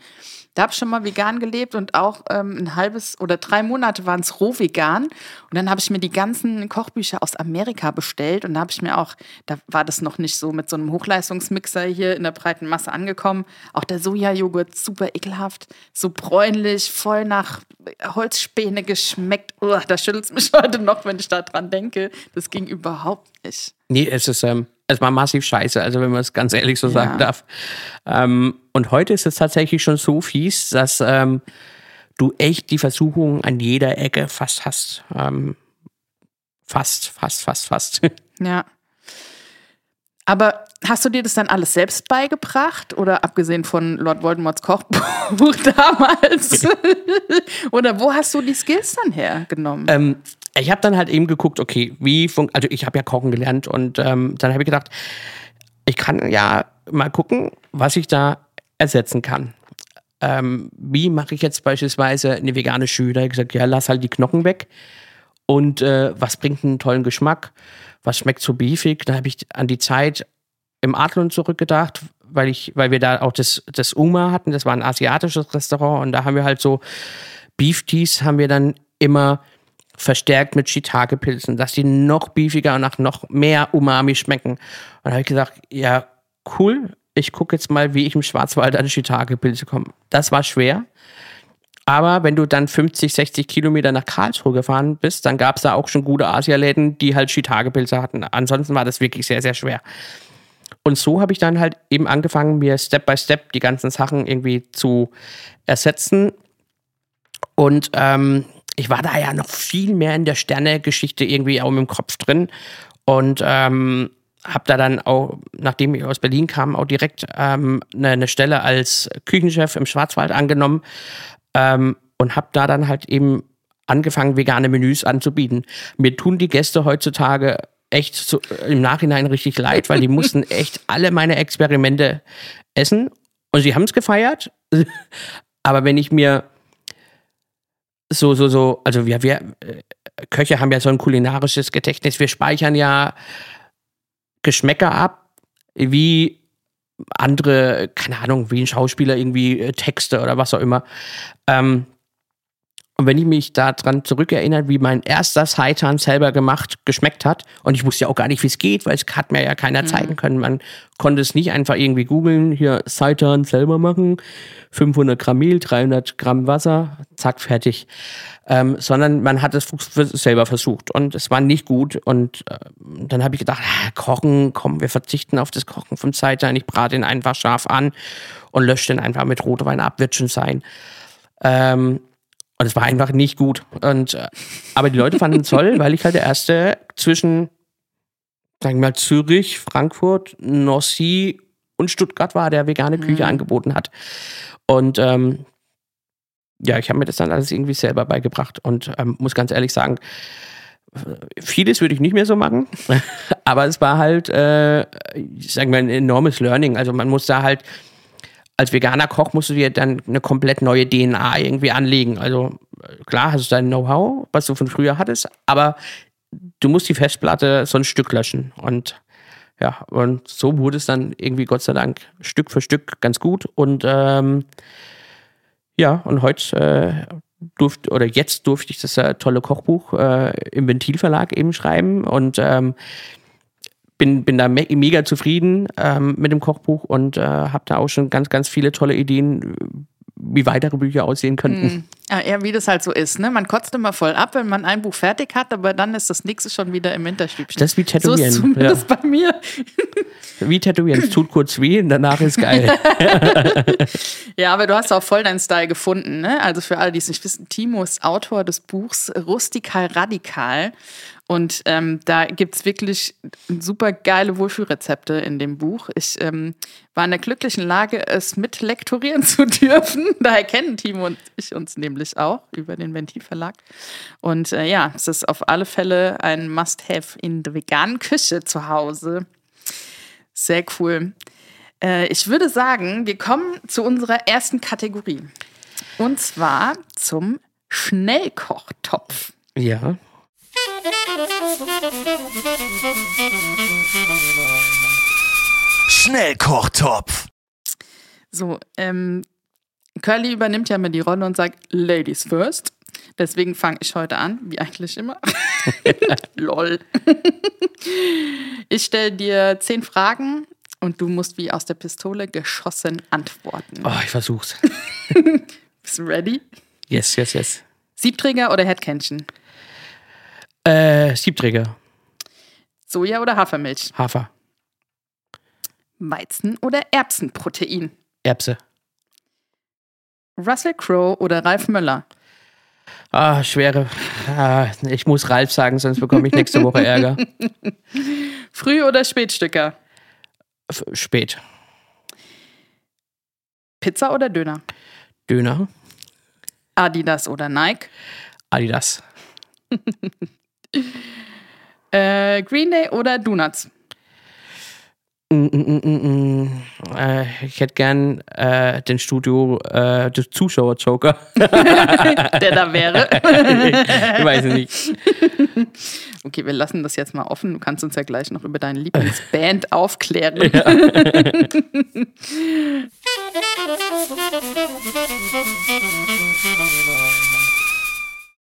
S1: da habe ich schon mal vegan gelebt und auch ähm, ein halbes oder drei Monate waren es roh vegan. Und dann habe ich mir die ganzen Kochbücher aus Amerika bestellt und da habe ich mir auch, da war das noch nicht so mit so einem Hochleistungsmixer hier in der breiten Masse angekommen. Auch der Sojajoghurt super ekelhaft, so bräunlich, voll nach Holzspäne geschmeckt. Uah, da schüttelt es mich heute noch, wenn ich da dran denke. Das ging überhaupt nicht.
S3: Nee, es ist, ähm, es war massiv scheiße, also wenn man es ganz ehrlich so ja. sagen darf. Ähm, und heute ist es tatsächlich schon so fies, dass ähm, du echt die Versuchung an jeder Ecke fast hast. Ähm, fast, fast, fast, fast.
S1: Ja. Aber hast du dir das dann alles selbst beigebracht? Oder abgesehen von Lord Voldemorts Kochbuch damals? oder wo hast du die Skills dann hergenommen?
S3: Ähm, ich habe dann halt eben geguckt, okay, wie funktioniert, also ich habe ja kochen gelernt und ähm, dann habe ich gedacht, ich kann ja mal gucken, was ich da ersetzen kann. Ähm, wie mache ich jetzt beispielsweise eine vegane habe ich gesagt, ja, lass halt die Knochen weg. Und äh, was bringt einen tollen Geschmack? Was schmeckt so beefig? Da habe ich an die Zeit im Adlon zurückgedacht, weil ich, weil wir da auch das, das Uma hatten, das war ein asiatisches Restaurant und da haben wir halt so Beef Teas haben wir dann immer verstärkt mit Shiitake-Pilzen, dass die noch beefiger und nach noch mehr Umami schmecken. Und da habe ich gesagt, ja, cool, ich gucke jetzt mal, wie ich im Schwarzwald an Shiitake-Pilze komme. Das war schwer. Aber wenn du dann 50, 60 Kilometer nach Karlsruhe gefahren bist, dann gab es da auch schon gute Asialäden, die halt Shiitake-Pilze hatten. Ansonsten war das wirklich sehr, sehr schwer. Und so habe ich dann halt eben angefangen, mir Step by Step die ganzen Sachen irgendwie zu ersetzen. Und ähm, ich war da ja noch viel mehr in der Sterne-Geschichte irgendwie auch im Kopf drin. Und ähm, habe da dann auch, nachdem ich aus Berlin kam, auch direkt ähm, eine, eine, Stelle als Küchenchef im Schwarzwald angenommen ähm, und habe da dann halt eben angefangen, vegane Menüs anzubieten. Mir tun die Gäste heutzutage echt so, im Nachhinein richtig leid, weil die mussten echt alle meine Experimente essen und sie haben es gefeiert. Aber wenn ich mir so, so, so, also wir, wir äh, Köche haben ja so ein kulinarisches Gedächtnis. Wir speichern ja Geschmäcker ab, wie andere, keine Ahnung, wie ein Schauspieler irgendwie äh, Texte oder was auch immer. Ähm, Und wenn ich mich daran zurückerinnere, wie mein erster Seitan selber gemacht, geschmeckt hat, und ich wusste ja auch gar nicht, wie es geht, weil es hat mir ja keiner
S1: Mhm.
S3: zeigen können. Man konnte es nicht einfach irgendwie googeln, hier Seitan selber machen, 500 Gramm Mehl, 300 Gramm Wasser, zack, fertig. Ähm, sondern man hat es selber versucht und es war nicht gut. Und äh, dann habe ich gedacht, ah, kochen, komm, wir verzichten auf das Kochen vom Seitan. Ich brate ihn einfach scharf an und lösche den einfach mit Rotwein ab, wird schon sein. Ähm, und es war einfach nicht gut. Und, äh, aber die Leute fanden es toll, weil ich halt der Erste zwischen, sagen wir mal, Zürich, Frankfurt, Nossi und Stuttgart war, der vegane Küche angeboten hat. Und ähm, ja, ich habe mir das dann alles irgendwie selber beigebracht und ähm, muss ganz ehrlich sagen, vieles würde ich nicht mehr so machen, aber es war halt, äh, sagen wir, ein enormes Learning. Also man muss da halt als veganer Koch musst du dir dann eine komplett neue DNA irgendwie anlegen. Also äh, klar hast du dein Know-how, was du von früher hattest, aber du musst die Festplatte so ein Stück löschen. Und ja, und so wurde es dann irgendwie Gott sei Dank Stück für Stück ganz gut. Und ähm, ja, und heute äh, durfte, oder jetzt durfte ich das äh, tolle Kochbuch äh, im Ventilverlag eben schreiben und ähm, bin, bin da me mega zufrieden ähm, mit dem Kochbuch und äh, habe da auch schon ganz, ganz viele tolle Ideen, wie weitere Bücher aussehen könnten.
S1: Ja, eher wie das halt so ist, ne? Man kotzt immer voll ab, wenn man ein Buch fertig hat, aber dann ist das nächste schon wieder im Hinterstübchen.
S3: Das ist wie
S1: so
S3: Tätowieren.
S1: ist zumindest bei mir.
S3: Wie tätowieren, es tut kurz weh und danach ist geil.
S1: Ja, aber du hast auch voll deinen Style gefunden, ne? Also für alle, die es nicht wissen, Timo ist Autor des Buchs Rustikal Radikal. Und ähm, da gibt's wirklich super geile Wohlfühlrezepte in dem Buch. Ich ähm, war in der glücklichen Lage, es mit lektorieren zu dürfen. Daher kennen Timo und ich uns nämlich auch über den Ventilverlag. Und äh, ja, es ist auf alle Fälle ein Must-Have in der veganen Küche zu Hause. Sehr cool. Äh, ich würde sagen, wir kommen zu unserer ersten Kategorie. Und zwar zum Schnellkochtopf.
S3: ja.
S5: Schnellkochtopf.
S1: So, ähm, Curly übernimmt ja mir die Rolle und sagt Ladies first. Deswegen fange ich heute an, wie eigentlich immer. Lol. ich stelle dir zehn Fragen und du musst wie aus der Pistole geschossen antworten.
S3: Oh, ich versuch's.
S1: Bist du ready?
S3: Yes, yes, yes.
S1: Siebträger oder Headkännchen?
S3: Äh, Siebträger,
S1: Soja oder Hafermilch?
S3: Hafer,
S1: Weizen oder Erbsenprotein?
S3: Erbse.
S1: Russell Crowe oder Ralf Möller?
S3: Ah, schwere. Ah, ich muss Ralf sagen, sonst bekomme ich nächste Woche Ärger.
S1: Früh- oder Spätstücker?
S3: F spät.
S1: Pizza oder Döner?
S3: Döner,
S1: Adidas oder Nike?
S3: Adidas.
S1: Äh, Green Day oder Donuts?
S3: Mm, mm, mm, mm, mm. Äh, ich hätte gern äh, den Studio, äh, des Zuschauer-Joker.
S1: Der da wäre.
S3: ich weiß nicht.
S1: Okay, wir lassen das jetzt mal offen. Du kannst uns ja gleich noch über deine Lieblingsband aufklären.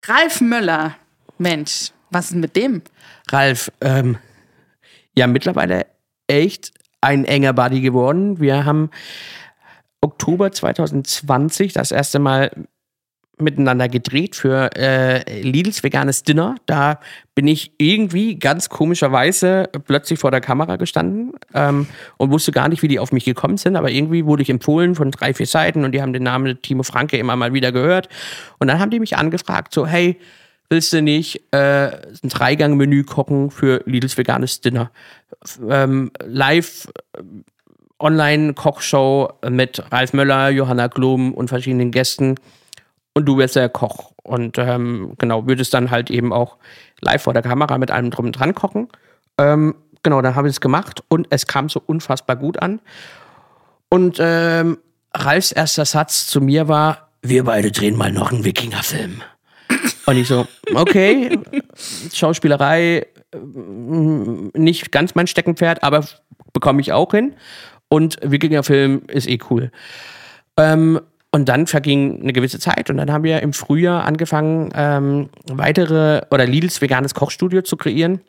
S1: Ralf Möller. Mensch, was ist mit dem?
S3: Ralf, ähm, ja, mittlerweile echt ein enger Buddy geworden. Wir haben Oktober 2020 das erste Mal miteinander gedreht für äh, Lidls veganes Dinner. Da bin ich irgendwie ganz komischerweise plötzlich vor der Kamera gestanden ähm, und wusste gar nicht, wie die auf mich gekommen sind, aber irgendwie wurde ich empfohlen von drei, vier Seiten und die haben den Namen Timo Franke immer mal wieder gehört. Und dann haben die mich angefragt, so, hey, willst du nicht äh, ein Dreigang-Menü kochen für Lidls veganes Dinner? Ähm, live äh, Online-Kochshow mit Ralf Möller, Johanna Klum und verschiedenen Gästen. Und du wärst der Koch. Und ähm, genau, würdest dann halt eben auch live vor der Kamera mit allem drum und dran kochen. Ähm, genau, dann habe ich es gemacht und es kam so unfassbar gut an. Und ähm, Ralfs erster Satz zu mir war, wir beide drehen mal noch einen Wikinger-Film. Und ich so, okay, Schauspielerei äh, nicht ganz mein Steckenpferd, aber bekomme ich auch hin. Und Wikinger-Film ist eh cool. Ähm, Und dann verging eine gewisse Zeit und dann haben wir im Frühjahr angefangen, ähm, weitere oder Lidls veganes Kochstudio zu kreieren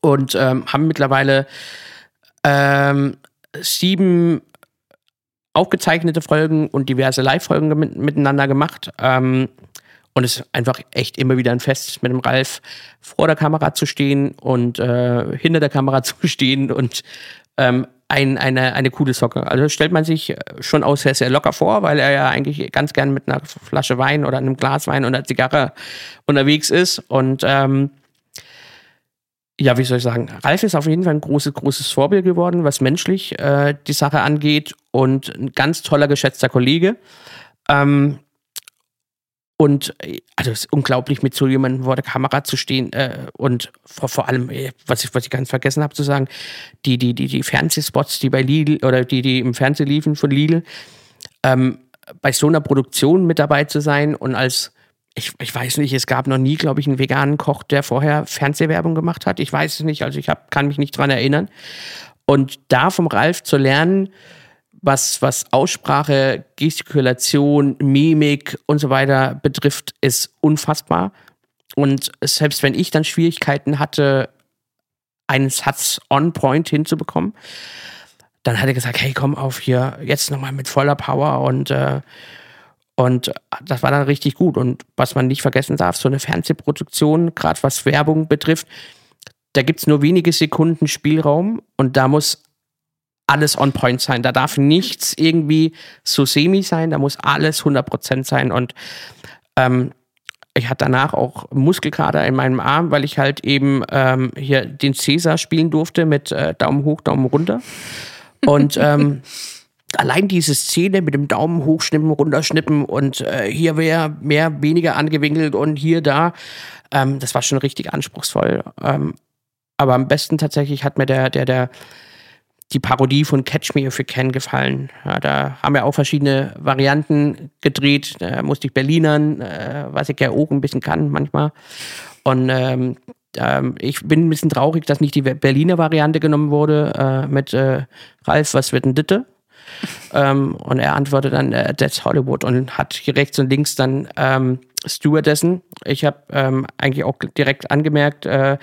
S3: und ähm, haben mittlerweile ähm, sieben aufgezeichnete Folgen und diverse Live-Folgen mit, miteinander gemacht. Ähm, und es ist einfach echt immer wieder ein Fest, mit dem Ralf vor der Kamera zu stehen und äh, hinter der Kamera zu stehen und ähm, ein, eine, eine coole Socke. Also stellt man sich schon auch sehr, sehr locker vor, weil er ja eigentlich ganz gern mit einer Flasche Wein oder einem Glas Wein oder einer Zigarre unterwegs ist. Und ähm, ja, wie soll ich sagen, Ralf ist auf jeden Fall ein großes, großes Vorbild geworden, was menschlich äh, die Sache angeht und ein ganz toller, geschätzter Kollege. Ähm, und also es ist unglaublich, mit so jemandem vor der Kamera zu stehen äh, und vor, vor allem, äh, was ich, was ich ganz vergessen habe zu sagen, die, die, die, die Fernsehspots, die bei Lidl oder die, die im Fernsehen liefen von Lidl, ähm, bei so einer Produktion mit dabei zu sein und als ich, ich weiß nicht, es gab noch nie, glaube ich, einen veganen Koch, der vorher Fernsehwerbung gemacht hat. Ich weiß es nicht, also ich hab, kann mich nicht dran erinnern. Und da vom Ralf zu lernen, was, was Aussprache, Gestikulation, Mimik und so weiter betrifft, ist unfassbar. Und selbst wenn ich dann Schwierigkeiten hatte, einen Satz on point hinzubekommen, dann hat er gesagt, hey, komm auf hier, jetzt nochmal mit voller Power und äh, und das war dann richtig gut. Und was man nicht vergessen darf, so eine Fernsehproduktion, gerade was Werbung betrifft, da gibt es nur wenige Sekunden Spielraum und da muss alles on point sein. Da darf nichts irgendwie so semi sein, da muss alles 100% sein. Und ähm, ich hatte danach auch Muskelkater in meinem Arm, weil ich halt eben ähm, hier den Cäsar spielen durfte mit äh, Daumen hoch, Daumen runter. Und ähm, allein diese Szene mit dem Daumen hochschnippen, runterschnippen und äh, hier wäre mehr, weniger angewinkelt und hier, da, ähm, das war schon richtig anspruchsvoll. Ähm, aber am besten tatsächlich hat mir der, der, der, die Parodie von Catch Me If You Can gefallen. Ja, da haben wir auch verschiedene Varianten gedreht. Da musste ich Berlinern, äh, was ich ja auch ein bisschen kann manchmal. Und ähm, ähm, ich bin ein bisschen traurig, dass nicht die Berliner Variante genommen wurde äh, mit äh, Ralf, was wird denn Ditte? ähm, und er antwortet dann, äh, that's Hollywood und hat hier rechts und links dann ähm, Stewardessen. Ich habe ähm, eigentlich auch direkt angemerkt, äh,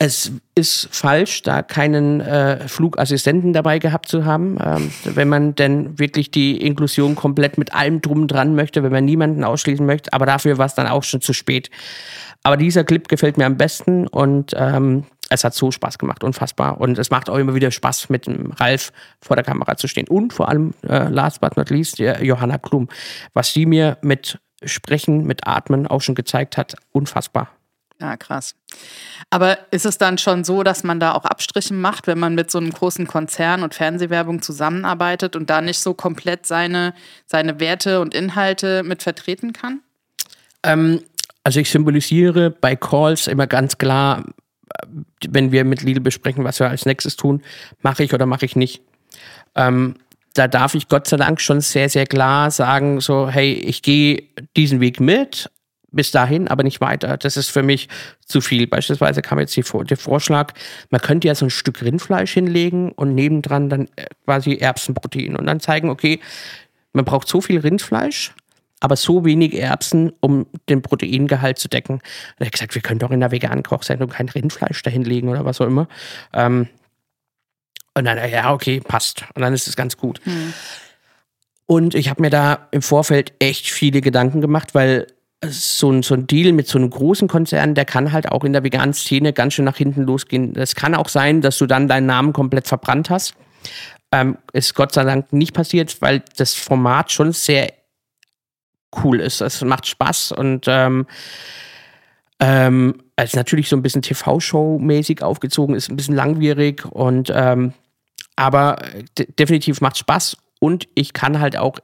S3: es ist falsch, da keinen äh, Flugassistenten dabei gehabt zu haben. Ähm, wenn man denn wirklich die Inklusion komplett mit allem drum dran möchte, wenn man niemanden ausschließen möchte, aber dafür war es dann auch schon zu spät. Aber dieser Clip gefällt mir am besten und ähm, es hat so Spaß gemacht, unfassbar. Und es macht auch immer wieder Spaß, mit dem Ralf vor der Kamera zu stehen. Und vor allem, äh, last but not least, der Johanna Klum. Was sie mir mit Sprechen, mit Atmen auch schon gezeigt hat, unfassbar.
S1: Ja, krass. Aber ist es dann schon so, dass man da auch Abstriche macht, wenn man mit so einem großen Konzern und Fernsehwerbung zusammenarbeitet und da nicht so komplett seine, seine Werte und Inhalte mit vertreten kann?
S3: Ähm, also ich symbolisiere bei Calls immer ganz klar, wenn wir mit Lidl besprechen, was wir als nächstes tun, mache ich oder mache ich nicht. Ähm, da darf ich Gott sei Dank schon sehr, sehr klar sagen, so, hey, ich gehe diesen Weg mit, bis dahin, aber nicht weiter. Das ist für mich zu viel. Beispielsweise kam jetzt der Vorschlag, man könnte ja so ein Stück Rindfleisch hinlegen und nebendran dann äh, quasi Erbsenprotein und dann zeigen, okay, man braucht so viel Rindfleisch, aber so wenig Erbsen, um den Proteingehalt zu decken. Und er hat gesagt, wir können doch in der veganen Kochsendung kein Rindfleisch dahinlegen oder was auch immer. Ähm, und dann, ja, okay, passt. Und dann ist es ganz gut. Mhm. Und ich habe mir da im Vorfeld echt viele Gedanken gemacht, weil so ein, so ein Deal mit so einem großen Konzern, der kann halt auch in der veganen Szene ganz schön nach hinten losgehen. Es kann auch sein, dass du dann deinen Namen komplett verbrannt hast. Ähm, ist Gott sei Dank nicht passiert, weil das Format schon sehr cool ist. Es macht Spaß und ähm, ähm, ist natürlich so ein bisschen TV-Show-mäßig aufgezogen, ist ein bisschen langwierig und ähm, aber definitiv macht Spaß und ich kann halt auch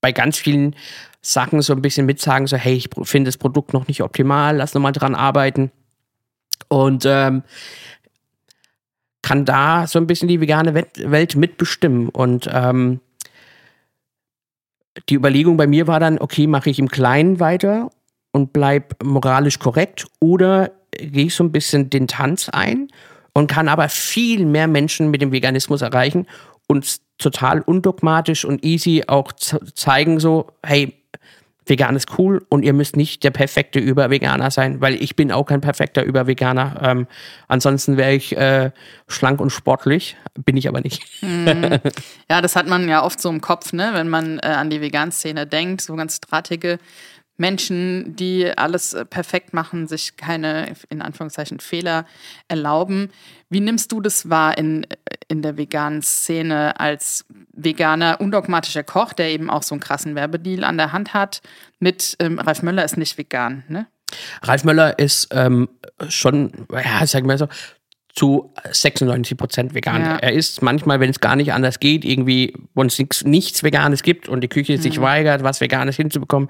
S3: bei ganz vielen Sachen so ein bisschen mitsagen, so hey, ich finde das Produkt noch nicht optimal, lass nochmal dran arbeiten. Und ähm, kann da so ein bisschen die vegane Welt mitbestimmen. Und ähm, die Überlegung bei mir war dann, okay, mache ich im Kleinen weiter und bleib moralisch korrekt oder gehe ich so ein bisschen den Tanz ein und kann aber viel mehr Menschen mit dem Veganismus erreichen und total undogmatisch und easy auch zeigen so, hey, vegan ist cool und ihr müsst nicht der perfekte Überveganer sein, weil ich bin auch kein perfekter Überveganer. Ähm, ansonsten wäre ich äh, schlank und sportlich, bin ich aber nicht.
S1: Mhm. Ja, das hat man ja oft so im Kopf, ne? wenn man äh, an die Vegan-Szene denkt, so ganz drahtige Menschen, die alles äh, perfekt machen, sich keine, in Anführungszeichen, Fehler erlauben. Wie nimmst du das wahr in, in der veganen Szene als veganer, undogmatischer Koch, der eben auch so einen krassen Werbedeal an der Hand hat? Mit ähm, Ralf Möller ist nicht vegan, ne?
S3: Ralf Möller ist ähm, schon, ja, sagen wir so, zu 96 Prozent vegan. Ja. Er ist manchmal, wenn es gar nicht anders geht, irgendwie, wenn es nichts, nichts Veganes gibt und die Küche mhm. sich weigert, was Veganes hinzubekommen,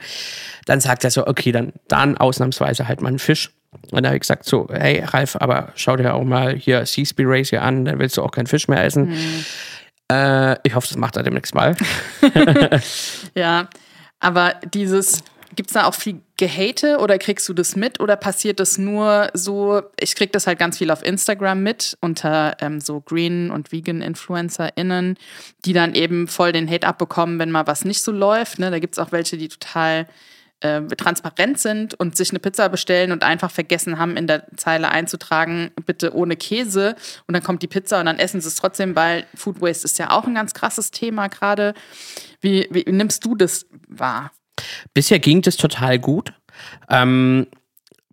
S3: dann sagt er so, okay, dann, dann ausnahmsweise halt mal einen Fisch. Und da habe ich gesagt so, hey Ralf, aber schau dir auch mal hier Seaspy Race hier an, dann willst du auch keinen Fisch mehr essen. Mhm. Äh, ich hoffe, das macht er demnächst mal.
S1: ja, aber dieses Gibt es da auch viel Gehate oder kriegst du das mit oder passiert das nur so? Ich krieg das halt ganz viel auf Instagram mit unter ähm, so Green- und Vegan-InfluencerInnen, die dann eben voll den Hate abbekommen, wenn mal was nicht so läuft. Ne? Da gibt es auch welche, die total äh, transparent sind und sich eine Pizza bestellen und einfach vergessen haben, in der Zeile einzutragen, bitte ohne Käse. Und dann kommt die Pizza und dann essen sie es trotzdem, weil Food Waste ist ja auch ein ganz krasses Thema gerade. Wie, wie nimmst du das wahr?
S3: Bisher ging das total gut. Ähm,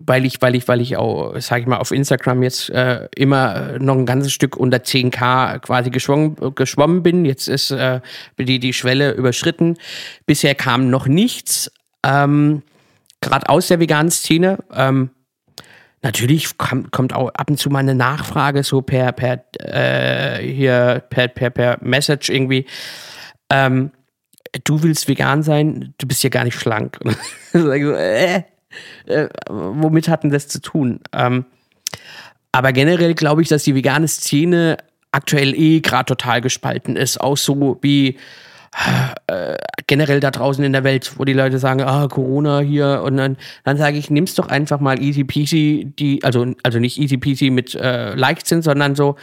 S3: weil ich, weil ich, weil ich auch, sage ich mal, auf Instagram jetzt äh, immer noch ein ganzes Stück unter 10k quasi geschwommen, geschwommen bin. Jetzt ist äh, die, die Schwelle überschritten. Bisher kam noch nichts, ähm, gerade aus der veganen Szene. Ähm, natürlich kam, kommt auch ab und zu mal eine Nachfrage, so per, per, äh, hier, per, per, per Message irgendwie. Ähm, du willst vegan sein, du bist ja gar nicht schlank. so, äh, äh, womit hat denn das zu tun? Ähm, aber generell glaube ich, dass die vegane Szene aktuell eh gerade total gespalten ist. Auch so wie äh, generell da draußen in der Welt, wo die Leute sagen, ah, Corona hier und dann, dann sage ich, nimm's doch einfach mal easy peasy, die, also, also nicht easy peasy mit äh, Leichtsinn, sondern so,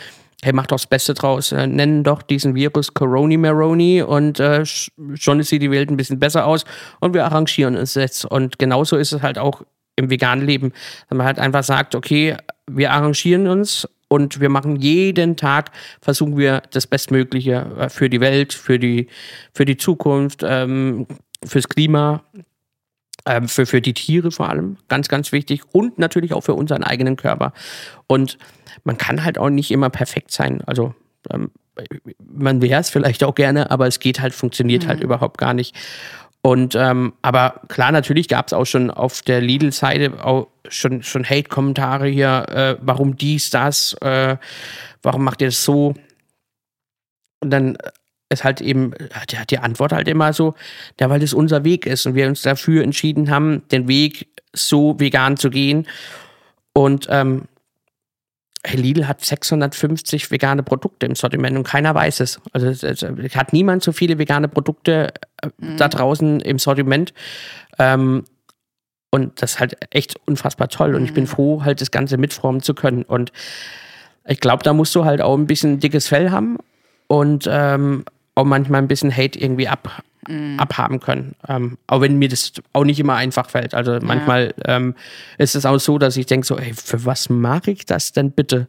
S3: hey, mach doch das Beste draus, äh, nennen doch diesen Virus Coroni Maroni und äh, schon sieht die Welt ein bisschen besser aus und wir arrangieren es jetzt. Und genauso ist es halt auch im veganen Leben, dass man halt einfach sagt, okay, wir arrangieren uns und wir machen jeden Tag, versuchen wir das Bestmögliche äh, für die Welt, für die, für die Zukunft, ähm, fürs Klima, ähm, für, für die Tiere vor allem, ganz, ganz wichtig und natürlich auch für unseren eigenen Körper. Und man kann halt auch nicht immer perfekt sein. Also ähm, man wäre es vielleicht auch gerne, aber es geht halt, funktioniert halt mhm. halt überhaupt gar nicht. Und ähm, aber klar, natürlich gab es auch schon auf der Lidl-Seite auch schon, schon Hate-Kommentare hier, äh, warum dies, das, äh, warum macht ihr das so? Und dann ist halt eben, die, die Antwort halt immer so, ja, weil das unser Weg ist und wir uns dafür entschieden haben, den Weg so vegan zu gehen. Und ähm, Lidl hat 650 vegane Produkte im Sortiment und keiner weiß es. Also es, es hat niemand so viele vegane Produkte äh, mhm. da draußen im Sortiment. Ähm, und das ist halt echt unfassbar toll. Und ich bin mhm. froh, halt das Ganze mitformen zu können. Und ich glaube, da musst du halt auch ein bisschen dickes Fell haben und ähm, auch manchmal ein bisschen Hate irgendwie ab, mm. abhaben können. Ähm, auch wenn mir das auch nicht immer einfach fällt. Also manchmal ja. ähm, ist es auch so, dass ich denke so, ey, für was mache ich das denn bitte?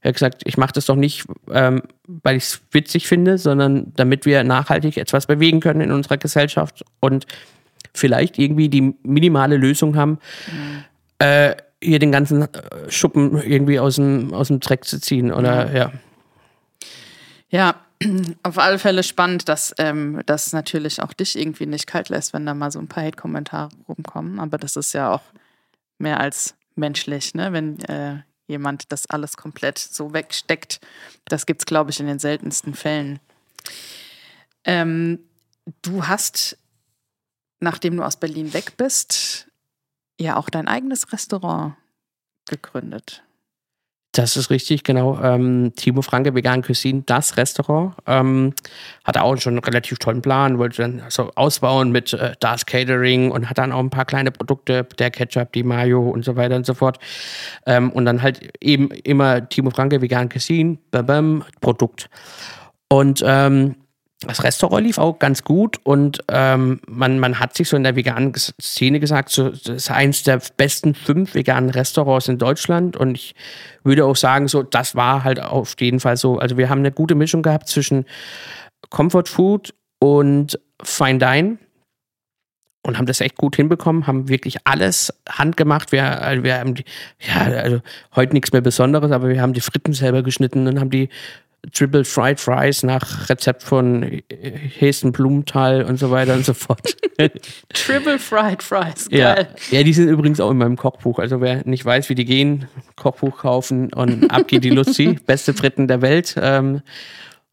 S3: Er hat gesagt, ich mache das doch nicht, ähm, weil ich es witzig finde, sondern damit wir nachhaltig etwas bewegen können in unserer Gesellschaft und vielleicht irgendwie die minimale Lösung haben, mhm. äh, hier den ganzen äh, Schuppen irgendwie aus dem, aus dem Dreck zu ziehen. Oder ja.
S1: Ja, auf alle Fälle spannend, dass ähm, das natürlich auch dich irgendwie nicht kalt lässt, wenn da mal so ein paar Hate-Kommentare rumkommen. Aber das ist ja auch mehr als menschlich, ne? wenn äh, jemand das alles komplett so wegsteckt. Das gibt es, glaube ich, in den seltensten Fällen. Ähm, du hast, nachdem du aus Berlin weg bist, ja auch dein eigenes Restaurant gegründet.
S3: Das ist richtig, genau. Ähm, Timo Franke Vegan Cuisine, das Restaurant, ähm, hatte auch schon einen relativ tollen Plan, wollte dann so ausbauen mit äh, Das Catering und hat dann auch ein paar kleine Produkte, der Ketchup, die Mayo und so weiter und so fort. Ähm, und dann halt eben immer Timo Franke Vegan Cuisine, babam, Produkt. Und ähm, das Restaurant lief auch ganz gut und ähm, man, man hat sich so in der veganen Szene gesagt, so, das ist eins der besten fünf veganen Restaurants in Deutschland und ich würde auch sagen, so, das war halt auf jeden Fall so. Also wir haben eine gute Mischung gehabt zwischen Comfort Food und Fine Dine und haben das echt gut hinbekommen, haben wirklich alles handgemacht. Wir, also wir haben die, ja, also heute nichts mehr Besonderes, aber wir haben die Fritten selber geschnitten und haben die Triple Fried Fries nach Rezept von Hessen Blumenthal und so weiter und so fort.
S1: Triple Fried Fries,
S3: ja.
S1: geil.
S3: ja, die sind übrigens auch in meinem Kochbuch. Also wer nicht weiß, wie die gehen, Kochbuch kaufen und ab geht die Luzi. Beste Fritten der Welt. Ähm,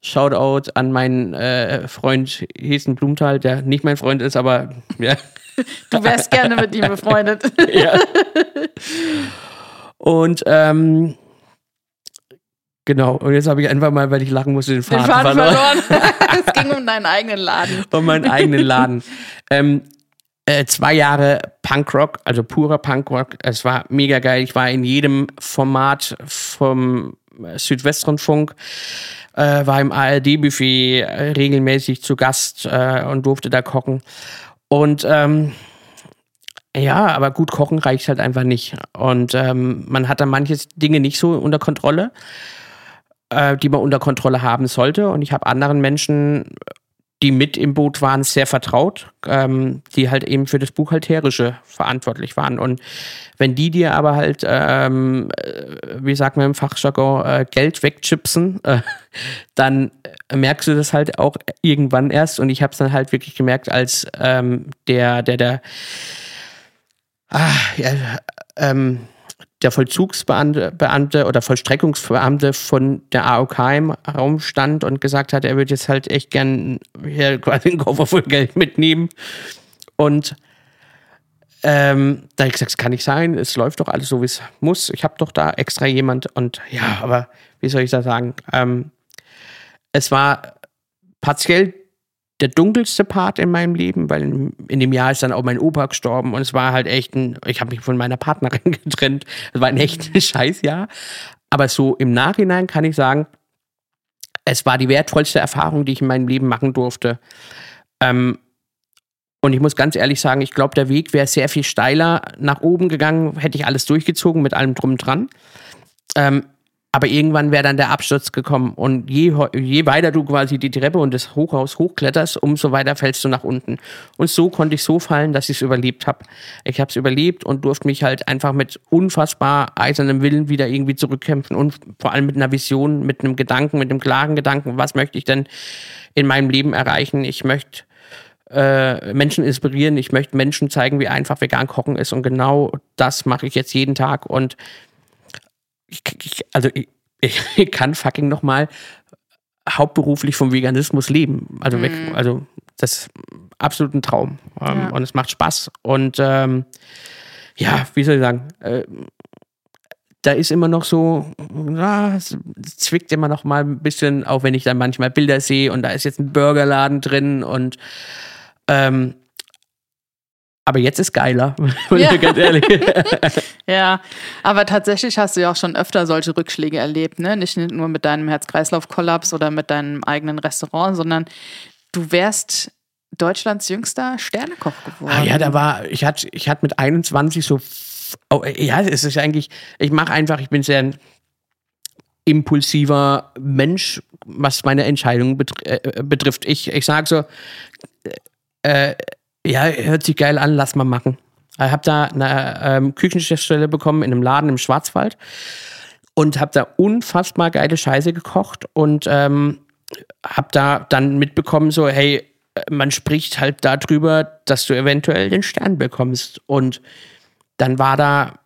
S3: Shoutout an meinen äh, Freund Hessen Blumenthal, der nicht mein Freund ist, aber ja.
S1: Du wärst gerne mit ihm befreundet.
S3: ja. Und ähm, genau, und jetzt habe ich einfach mal, weil ich lachen musste, den
S1: Den
S3: Faden,
S1: Faden
S3: verloren.
S1: verloren. es ging um deinen eigenen Laden.
S3: um meinen eigenen Laden. ähm, äh, zwei Jahre Punkrock, also purer Punkrock. Es war mega geil. Ich war in jedem Format vom Südwestrundfunk, äh, war im ARD-Buffet äh, regelmäßig zu Gast äh, und durfte da kochen. Und ähm, ja, aber gut kochen reicht halt einfach nicht. Und ähm, man hat da manche Dinge nicht so unter Kontrolle, äh, die man unter Kontrolle haben sollte. Und ich habe anderen Menschen, die mit im Boot waren, sehr vertraut, ähm, die halt eben für das Buchhalterische verantwortlich waren. Und wenn die dir aber halt, ähm, äh, wie sagt man im Fachjargon, äh, Geld wegchipsen, äh, dann merkst du das halt auch irgendwann erst. Und ich habe es dann halt wirklich gemerkt, als ähm, der, der, der ah, ja, ähm, der Vollzugsbeamte Beamte oder Vollstreckungsbeamte von der AOK im Raum stand und gesagt hat, er würde jetzt halt echt gern hier quasi einen Koffer voll Geld mitnehmen. Und ähm, da habe ich gesagt, das kann nicht sein, es läuft doch alles so, wie es muss. Ich habe doch da extra jemand und ja, aber wie soll ich das sagen? Ähm, es war partiell der dunkelste Part in meinem Leben, weil in, in dem Jahr ist dann auch mein Opa gestorben und es war halt echt ein, ich habe mich von meiner Partnerin getrennt. Es war ein echt ein Scheißjahr. Aber so im Nachhinein kann ich sagen, es war die wertvollste Erfahrung, die ich in meinem Leben machen durfte. Ähm, und ich muss ganz ehrlich sagen, ich glaube, der Weg wäre sehr viel steiler nach oben gegangen, hätte ich alles durchgezogen mit allem drum und dran. Ähm, aber irgendwann wäre dann der Absturz gekommen. Und je, je weiter du quasi die Treppe und das Hochhaus hochkletterst, umso weiter fällst du nach unten. Und so konnte ich so fallen, dass ich es überlebt habe. Ich habe es überlebt und durfte mich halt einfach mit unfassbar eisernem Willen wieder irgendwie zurückkämpfen und vor allem mit einer Vision, mit einem Gedanken, mit einem klaren Gedanken, was möchte ich denn in meinem Leben erreichen? Ich möchte äh, Menschen inspirieren, ich möchte Menschen zeigen, wie einfach vegan kochen ist. Und genau das mache ich jetzt jeden Tag. Und ich, ich, also ich, ich kann fucking nochmal hauptberuflich vom Veganismus leben. Also, weg, also das ist absolut ein Traum. Ähm,
S1: Ja.
S3: Und es macht Spaß. Und ähm, ja, wie soll ich sagen, äh, da ist immer noch so, na, es zwickt immer noch mal ein bisschen, auch wenn ich dann manchmal Bilder sehe und da ist jetzt ein Burgerladen drin und ähm, aber jetzt ist geiler,
S1: Ja.
S3: ganz ehrlich.
S1: Ja, aber tatsächlich hast du ja auch schon öfter solche Rückschläge erlebt, ne? Nicht nur mit deinem Herz-Kreislauf-Kollaps oder mit deinem eigenen Restaurant, sondern du wärst Deutschlands jüngster Sternekoch geworden.
S3: Ah, ja, da war, ich hatte, ich hatte mit 21 so, oh, ja, es ist eigentlich, ich mache einfach, ich bin sehr ein impulsiver Mensch, was meine Entscheidungen äh, betrifft. Ich, ich sage so, äh, ja, hört sich geil an, lass mal machen. Ich habe da eine ähm, Küchenchefstelle bekommen in einem Laden im Schwarzwald und habe da unfassbar geile Scheiße gekocht und ähm, habe da dann mitbekommen, so, hey, man spricht halt darüber, dass du eventuell den Stern bekommst. Und dann war da,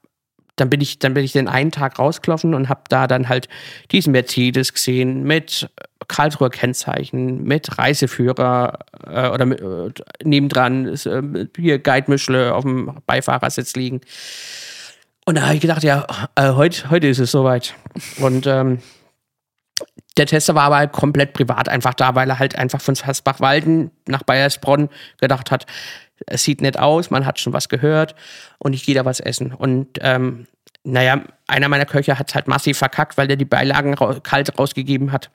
S3: dann bin ich, dann bin ich den einen Tag rausgelaufen und habe da dann halt diesen Mercedes gesehen mit Karlsruher Kennzeichen, mit Reiseführer äh, oder äh, nebendran ist äh, hier Guide-Mischle auf dem Beifahrersitz liegen. Und da habe ich gedacht, ja, äh, heute, heute ist es soweit. Und ähm, der Tester war aber komplett privat einfach da, weil er halt einfach von Versbach-Walden nach Bayersbronn gedacht hat, es sieht nett aus, man hat schon was gehört und ich gehe da was essen. Und ähm, naja, einer meiner Köche hat halt massiv verkackt, weil der die Beilagen rau kalt rausgegeben hat.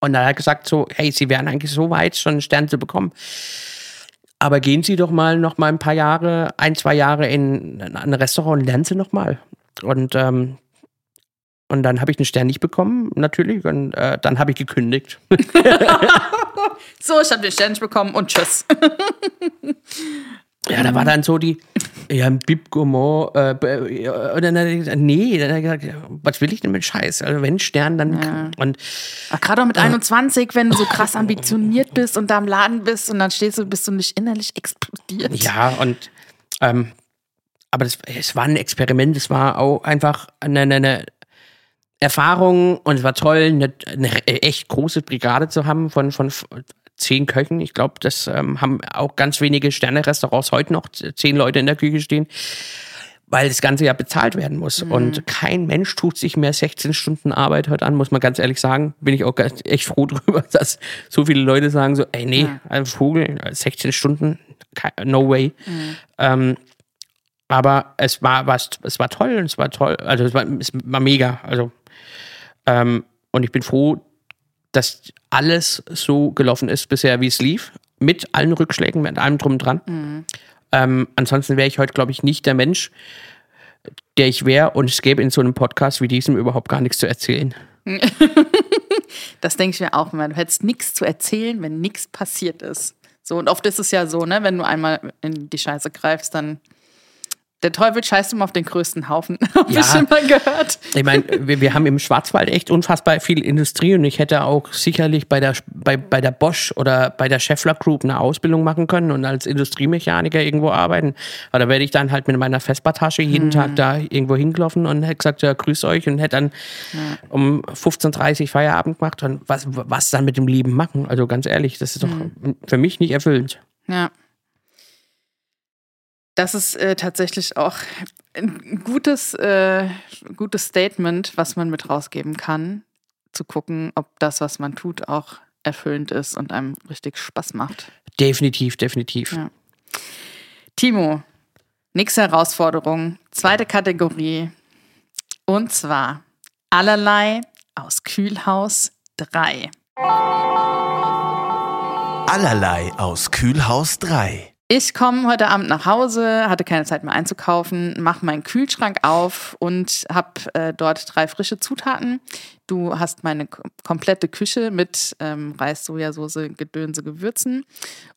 S3: Und dann hat er gesagt so, hey, Sie wären eigentlich so weit, schon einen Stern zu bekommen. Aber gehen Sie doch mal noch mal ein paar Jahre, ein, zwei Jahre in ein Restaurant und lernen Sie noch mal. Und, ähm, und dann habe ich einen Stern nicht bekommen, natürlich. Und äh, dann habe ich gekündigt.
S1: So, ich habe den Stern nicht bekommen und tschüss.
S3: Ja, da war dann so die, ja, ein Bib Gourmand, äh, äh, und dann hat er gesagt, nee, dann hat er gesagt, was will ich denn mit Scheiß? Also wenn Stern, dann, und
S1: Ach, Gerade auch mit 21, wenn du so krass ambitioniert bist und da im Laden bist und dann stehst du, bist du nicht innerlich explodiert.
S3: Ja, und ähm, aber das, es war ein Experiment, es war auch einfach eine, eine, Erfahrung und es war toll, eine, eine echt große Brigade zu haben von, von zehn Köchen. Ich glaube, das ähm, haben auch ganz wenige Sterne-Restaurants heute noch zehn Leute in der Küche stehen. Weil das Ganze ja bezahlt werden muss. Und kein Mensch tut sich mehr 16 Stunden Arbeit heute an, muss man ganz ehrlich sagen. Bin ich auch echt froh drüber, dass so viele Leute sagen so, ey, nee, ein Vogel, 16 Stunden, no way. Ähm, aber es war, was, es war toll, es war toll, also es war, es war mega. Also, ähm, und ich bin froh, dass alles so gelaufen ist bisher, wie es lief. Mit allen Rückschlägen, mit allem drum und dran. Ähm, ansonsten wäre ich heute, glaube ich, nicht der Mensch, der ich wäre. Und es gäbe in so einem Podcast wie diesem überhaupt gar nichts zu erzählen.
S1: Das denke ich mir auch immer. Du hättest nichts zu erzählen, wenn nichts passiert ist. So, und oft ist es ja so, ne, wenn du einmal in die Scheiße greifst, dann. Der Teufel scheißt immer auf den größten Haufen. Hab
S3: Ja.
S1: ich schon mal gehört.
S3: Ich meine, wir, wir haben im Schwarzwald echt unfassbar viel Industrie und ich hätte auch sicherlich bei der, bei, bei der Bosch oder bei der Scheffler Group eine Ausbildung machen können und als Industriemechaniker irgendwo arbeiten. Aber da werde ich dann halt mit meiner Vespa-Tasche jeden Tag da irgendwo hingelaufen und hätte gesagt, ja, grüß euch und hätte dann um 15.30 Uhr Feierabend gemacht und was, was dann mit dem Leben machen? Also ganz ehrlich, das ist doch für mich nicht erfüllend.
S1: Ja. Das ist äh, tatsächlich auch ein gutes, äh, gutes Statement, was man mit rausgeben kann, zu gucken, ob das, was man tut, auch erfüllend ist und einem richtig Spaß macht.
S3: Definitiv, definitiv.
S1: Ja. Timo, nächste Herausforderung, zweite Kategorie. Und zwar allerlei aus Kühlhaus 3.
S5: Allerlei aus Kühlhaus 3.
S1: Ich komme heute Abend nach Hause, hatte keine Zeit mehr einzukaufen, mache meinen Kühlschrank auf und habe äh, dort drei frische Zutaten. Du hast meine komplette Küche mit ähm, Reis, Sojasauce, Gedönse, Gewürzen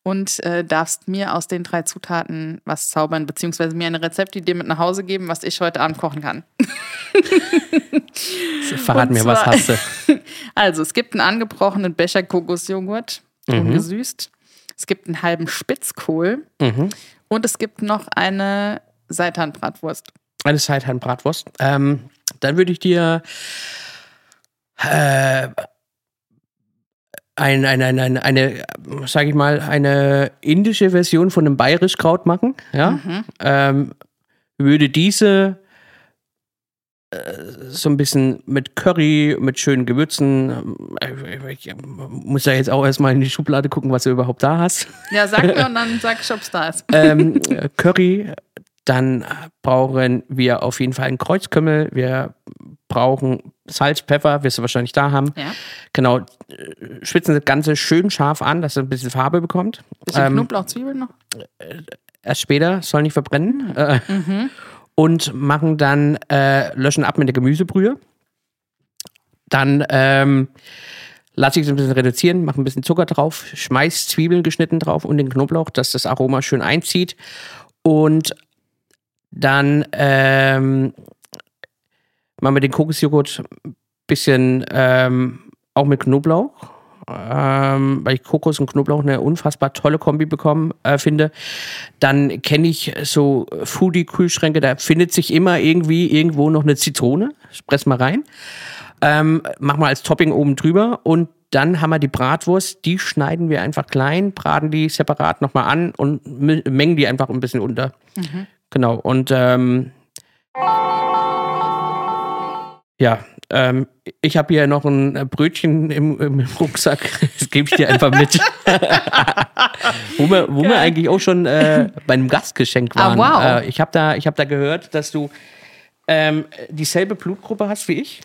S1: und äh, darfst mir aus den drei Zutaten was zaubern, beziehungsweise mir eine Rezeptidee mit nach Hause geben, was ich heute Abend kochen kann.
S3: Verrat mir, was hast du?
S1: Also, es gibt einen angebrochenen Becher Kokosjoghurt, ungesüßt. Es gibt einen halben Spitzkohl
S3: Mhm.
S1: und es gibt noch eine Seitanbratwurst.
S3: Eine Seitan-Bratwurst. Ähm, dann würde ich dir äh, ein, ein, ein, ein, eine, sage ich mal, eine indische Version von einem Bayerischkraut machen. Ja? Ähm, würde diese so ein bisschen mit Curry, mit schönen Gewürzen, äh, ich muss ja jetzt auch erstmal in die Schublade gucken, was du überhaupt da hast
S1: Ja, sag mir und dann sag ich, ob es da ist.
S3: ähm, äh, Curry, dann brauchen wir auf jeden Fall einen Kreuzkümmel, wir brauchen Salz, Pfeffer, wirst du wahrscheinlich da haben.
S1: Ja.
S3: Genau, äh, schwitzen das Ganze schön scharf an, dass es ein bisschen Farbe bekommt.
S1: Bisschen
S3: Ähm,
S1: Knoblauch, Zwiebeln noch?
S3: Erst später, soll nicht verbrennen. Äh, Und machen dann, äh, löschen ab mit der Gemüsebrühe. Dann ähm, lasse ich es ein bisschen reduzieren, mache ein bisschen Zucker drauf, schmeiß Zwiebeln geschnitten drauf und den Knoblauch, dass das Aroma schön einzieht. Und dann ähm, machen wir den Kokosjoghurt ein bisschen ähm, auch mit Knoblauch. Ähm, weil ich Kokos und Knoblauch eine unfassbar tolle Kombi bekommen äh, finde. Dann kenne ich so Foodie-Kühlschränke, da findet sich immer irgendwie irgendwo noch eine Zitrone. Press mal rein. Ähm, mach mal als Topping oben drüber und dann haben wir die Bratwurst, die schneiden wir einfach klein, braten die separat nochmal an und mengen die einfach ein bisschen unter. Genau, und ähm, ja, ähm, ich habe hier noch ein äh, Brötchen im, im Rucksack, das gebe ich dir einfach mit. wo wir, wo wir eigentlich auch schon äh, bei einem Gastgeschenk
S1: Ah,
S3: waren.
S1: wow.
S3: Äh, ich habe da, ich hab da gehört, dass du ähm, dieselbe Blutgruppe hast wie ich.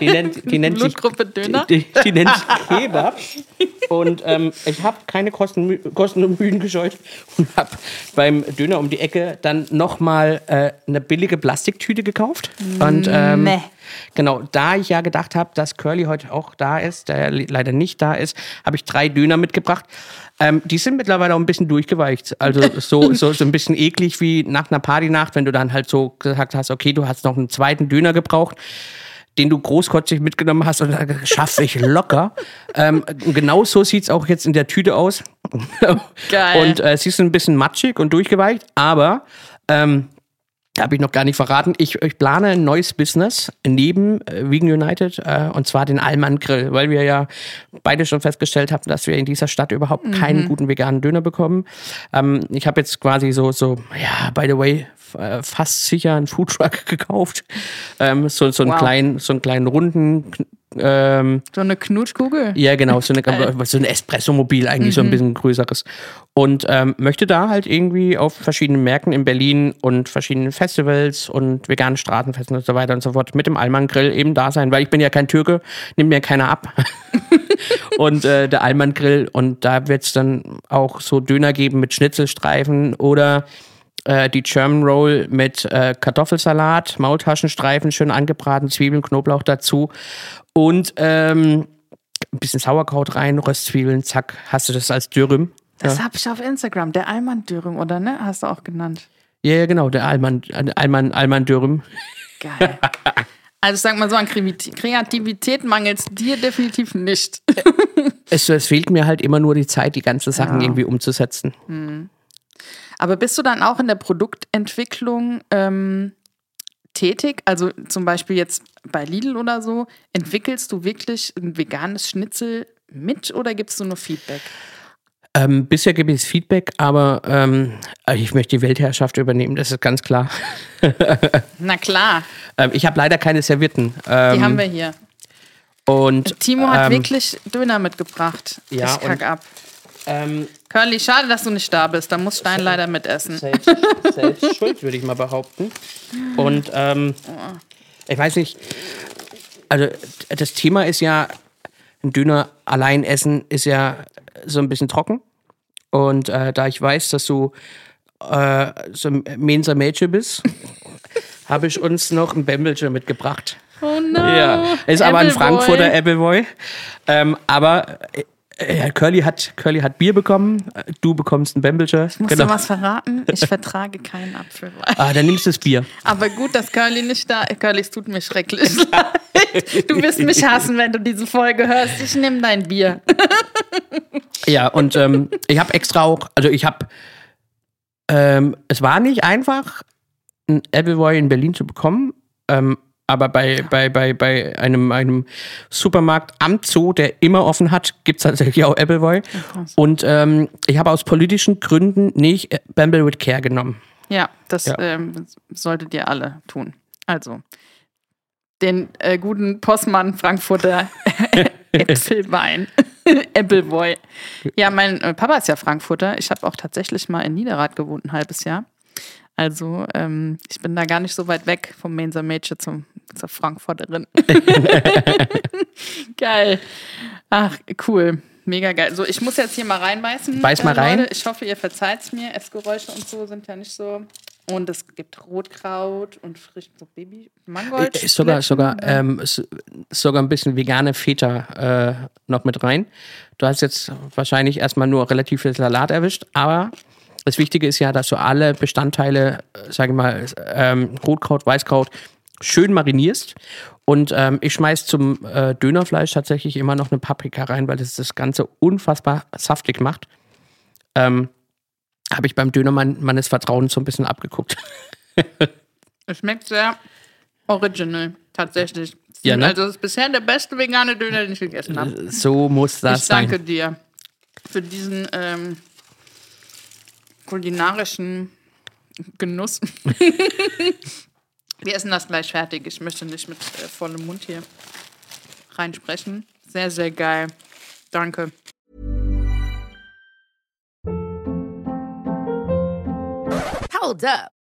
S3: Die nennt, die nennt sich
S1: Blutgruppe Döner?
S3: Die, die nennt sich Kebab. Und ähm, ich habe keine Kosten, Kosten und Mühen gescheut und habe beim Döner um die Ecke dann nochmal äh, eine billige Plastiktüte gekauft. Und ähm,
S1: Nee.
S3: Genau, da ich ja gedacht habe, dass Curly heute auch da ist, der le- leider nicht da ist, habe ich drei Döner mitgebracht. Ähm, die sind mittlerweile auch ein bisschen durchgeweicht. Also so, so, so ein bisschen eklig wie nach einer Partynacht, wenn du dann halt so gesagt hast, okay, du hast noch einen zweiten Döner gebraucht den du großkotzig mitgenommen hast und dann schaffe ich locker. ähm, genau so sieht es auch jetzt in der Tüte aus.
S1: Geil.
S3: Und äh, sie ist ein bisschen matschig und durchgeweicht, aber ähm, habe ich noch gar nicht verraten. Ich, ich plane ein neues Business neben äh, Vegan United äh, und zwar den Allmann Grill, weil wir ja beide schon festgestellt haben, dass wir in dieser Stadt überhaupt keinen guten veganen Döner bekommen. Ähm, ich habe jetzt quasi so, so, ja, by the way, äh, fast sicher einen Foodtruck gekauft. Ähm, so, so, einen
S1: Wow.
S3: kleinen, so einen kleinen runden ähm,
S1: So eine Knutschkugel?
S3: ja, genau, so, eine, so ein Espresso-Mobil eigentlich, so ein bisschen größeres. Und ähm, möchte da halt irgendwie auf verschiedenen Märkten in Berlin und verschiedenen Festivals und veganen Straßenfesten und so weiter und so fort mit dem Allmann Grill eben da sein, weil ich bin ja kein Türke, nimmt mir keiner ab. und äh, der Allmann Grill und da wird es dann auch so Döner geben mit Schnitzelstreifen oder äh, die German Roll mit äh, Kartoffelsalat, Maultaschenstreifen, schön angebraten, Zwiebeln, Knoblauch dazu und ähm, ein bisschen Sauerkraut rein, Röstzwiebeln, zack, hast du das als Dürüm.
S1: Das habe ich auf Instagram. Der Alman Dürüm, oder ne? Hast du auch genannt.
S3: Ja, ja, genau, der Alman, Alman, Alman Dürüm.
S1: Geil. Also ich sag mal so, an Kreativität- mangelt es dir definitiv nicht.
S3: Es, es fehlt mir halt immer nur die Zeit, die ganzen Sachen irgendwie umzusetzen.
S1: Aber bist du dann auch in der Produktentwicklung ähm, tätig? Also zum Beispiel jetzt bei Lidl oder so, entwickelst du wirklich ein veganes Schnitzel mit oder gibst du nur Feedback?
S3: Ähm, bisher gebe ich Feedback, aber ähm, ich möchte die Weltherrschaft übernehmen, das ist ganz klar.
S1: Na klar,
S3: Ähm, ich habe leider keine Servietten. Ähm,
S1: die haben wir hier.
S3: Und,
S1: Timo hat
S3: ähm,
S1: wirklich Döner mitgebracht.
S3: Ja,
S1: ich kack
S3: und-
S1: ab.
S3: Ähm,
S1: Curly, schade, dass du nicht da bist. Da muss Stein leider mitessen.
S3: selbst, selbst schuld, würde ich mal behaupten. Und ähm, ich weiß nicht, also das Thema ist ja, ein Döner allein essen ist ja so ein bisschen trocken. Und äh, da ich weiß, dass du äh, so ein Mensa Mädchen bist, habe ich uns noch ein Bembelchen mitgebracht.
S1: Oh no.
S3: Ja, ist aber ein. Frankfurter Appleboy. Ähm, aber äh, Curly, hat, Curly hat Bier bekommen, äh, du bekommst ein Bembelchen.
S1: Musst du was verraten? Ich vertrage keinen Apfelwein.
S3: Ah, dann nimmst du das Bier.
S1: Aber gut, dass Curly nicht da ist. Curly, es tut mir schrecklich leid. Du wirst mich hassen, wenn du diese Folge hörst. Ich nehme dein Bier.
S3: Ja, und ähm, ich habe extra auch, also ich habe, ähm, es war nicht einfach, ein Appleboy in Berlin zu bekommen, ähm, aber bei, bei, bei, bei einem, einem Supermarkt am Zoo, der immer offen hat, gibt es tatsächlich auch Appleboy. Und ähm, ich habe aus politischen Gründen nicht Bamble with Care genommen.
S1: Ja, das
S3: Ja.
S1: Ähm, solltet ihr alle tun. Also, den äh, guten Postmann Frankfurter Äpfelwein. Appleboy. Ja, mein äh, Papa ist ja Frankfurter. Ich habe auch tatsächlich mal in Niederrad gewohnt, ein halbes Jahr. Also, ähm, ich bin da gar nicht so weit weg vom Mainzer Mädchen zum, zur Frankfurterin. geil. Ach, cool. Mega geil. So, ich muss jetzt hier mal reinbeißen.
S3: Beiß mal
S1: äh,
S3: rein.
S1: Ich hoffe, ihr verzeiht mir. Essgeräusche und so sind ja nicht so. Und es gibt Rotkraut und frisch so Baby Mangold.
S3: Ist sogar, sogar, ähm, sogar ein bisschen vegane Feta äh, noch mit rein. Du hast jetzt wahrscheinlich erstmal nur relativ viel Salat erwischt, aber das Wichtige ist ja, dass du alle Bestandteile, äh, sage ich mal, ähm, Rotkraut, Weißkraut, schön marinierst. Und ähm, ich schmeiß zum äh, Dönerfleisch tatsächlich immer noch eine Paprika rein, weil das das Ganze unfassbar saftig macht. Ähm, Habe ich beim Dönermann meines Vertrauens so ein bisschen abgeguckt.
S1: Es schmeckt sehr original, tatsächlich.
S3: Ja, ne?
S1: Also, es ist bisher der beste vegane Döner, den ich gegessen habe.
S3: So muss das
S1: Ich danke
S3: sein.
S1: dir für diesen ähm, kulinarischen Genuss. Wir essen das gleich fertig. Ich möchte nicht mit äh, vollem Mund hier reinsprechen. Sehr, sehr geil. Danke.
S4: Hold up.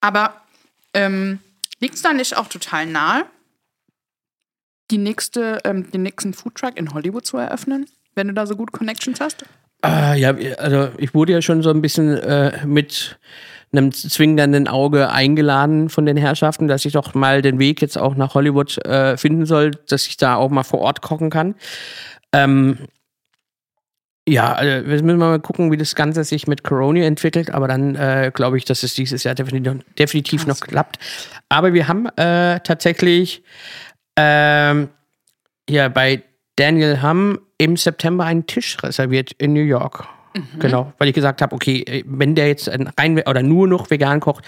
S1: Aber ähm, liegt es da nicht auch total nahe, die nächste, ähm, den nächsten Foodtruck in Hollywood zu eröffnen, wenn du da so gut Connections hast?
S3: Ah, ja, also ich wurde ja schon so ein bisschen äh, mit einem zwingenden Auge eingeladen von den Herrschaften, dass ich doch mal den Weg jetzt auch nach Hollywood äh, finden soll, dass ich da auch mal vor Ort kochen kann. Ähm, ja, also wir müssen mal gucken, wie das Ganze sich mit Corona entwickelt, aber dann äh, glaube ich, dass es dieses Jahr definitiv, definitiv noch klappt. Aber wir haben äh, tatsächlich ähm, ja bei Daniel Hamm im September einen Tisch reserviert in New York. Genau, weil ich gesagt habe, okay, wenn der jetzt ein rein oder nur noch vegan kocht,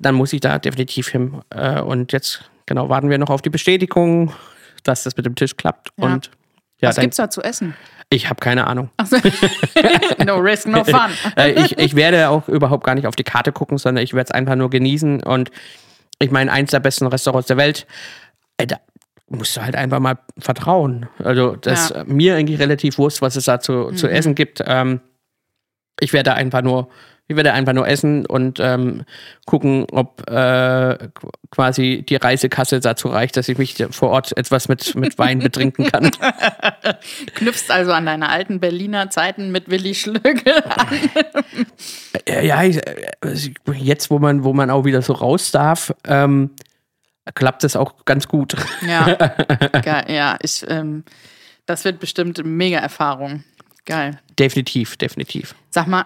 S3: dann muss ich da definitiv hin. Äh, und jetzt genau warten wir noch auf die Bestätigung, dass das mit dem Tisch klappt.
S1: Ja.
S3: Und ja,
S1: Was
S3: dann,
S1: gibt's da zu essen?
S3: Ich habe keine Ahnung.
S1: no risk, no fun.
S3: äh, ich, ich werde auch überhaupt gar nicht auf die Karte gucken, sondern ich werde es einfach nur genießen. Und ich meine, eins der besten Restaurants der Welt, äh, da musst du halt einfach mal vertrauen. Also, das
S1: Ja.
S3: mir eigentlich relativ wurscht, was es da zu, zu essen gibt. Ähm, ich werde einfach nur. Ich werde einfach nur essen und ähm, gucken, ob äh, qu- quasi die Reisekasse dazu reicht, dass ich mich vor Ort etwas mit, mit Wein betrinken kann.
S1: Knüpfst also an deine alten Berliner Zeiten mit Willi Schlögel an.
S3: Äh, Ja, ich, äh, jetzt, wo man, wo man auch wieder so raus darf, ähm, klappt es auch ganz gut.
S1: Ja, geil. Ja, ich, ähm, das wird bestimmt eine mega Erfahrung. Geil.
S3: definitiv, definitiv.
S1: Sag mal,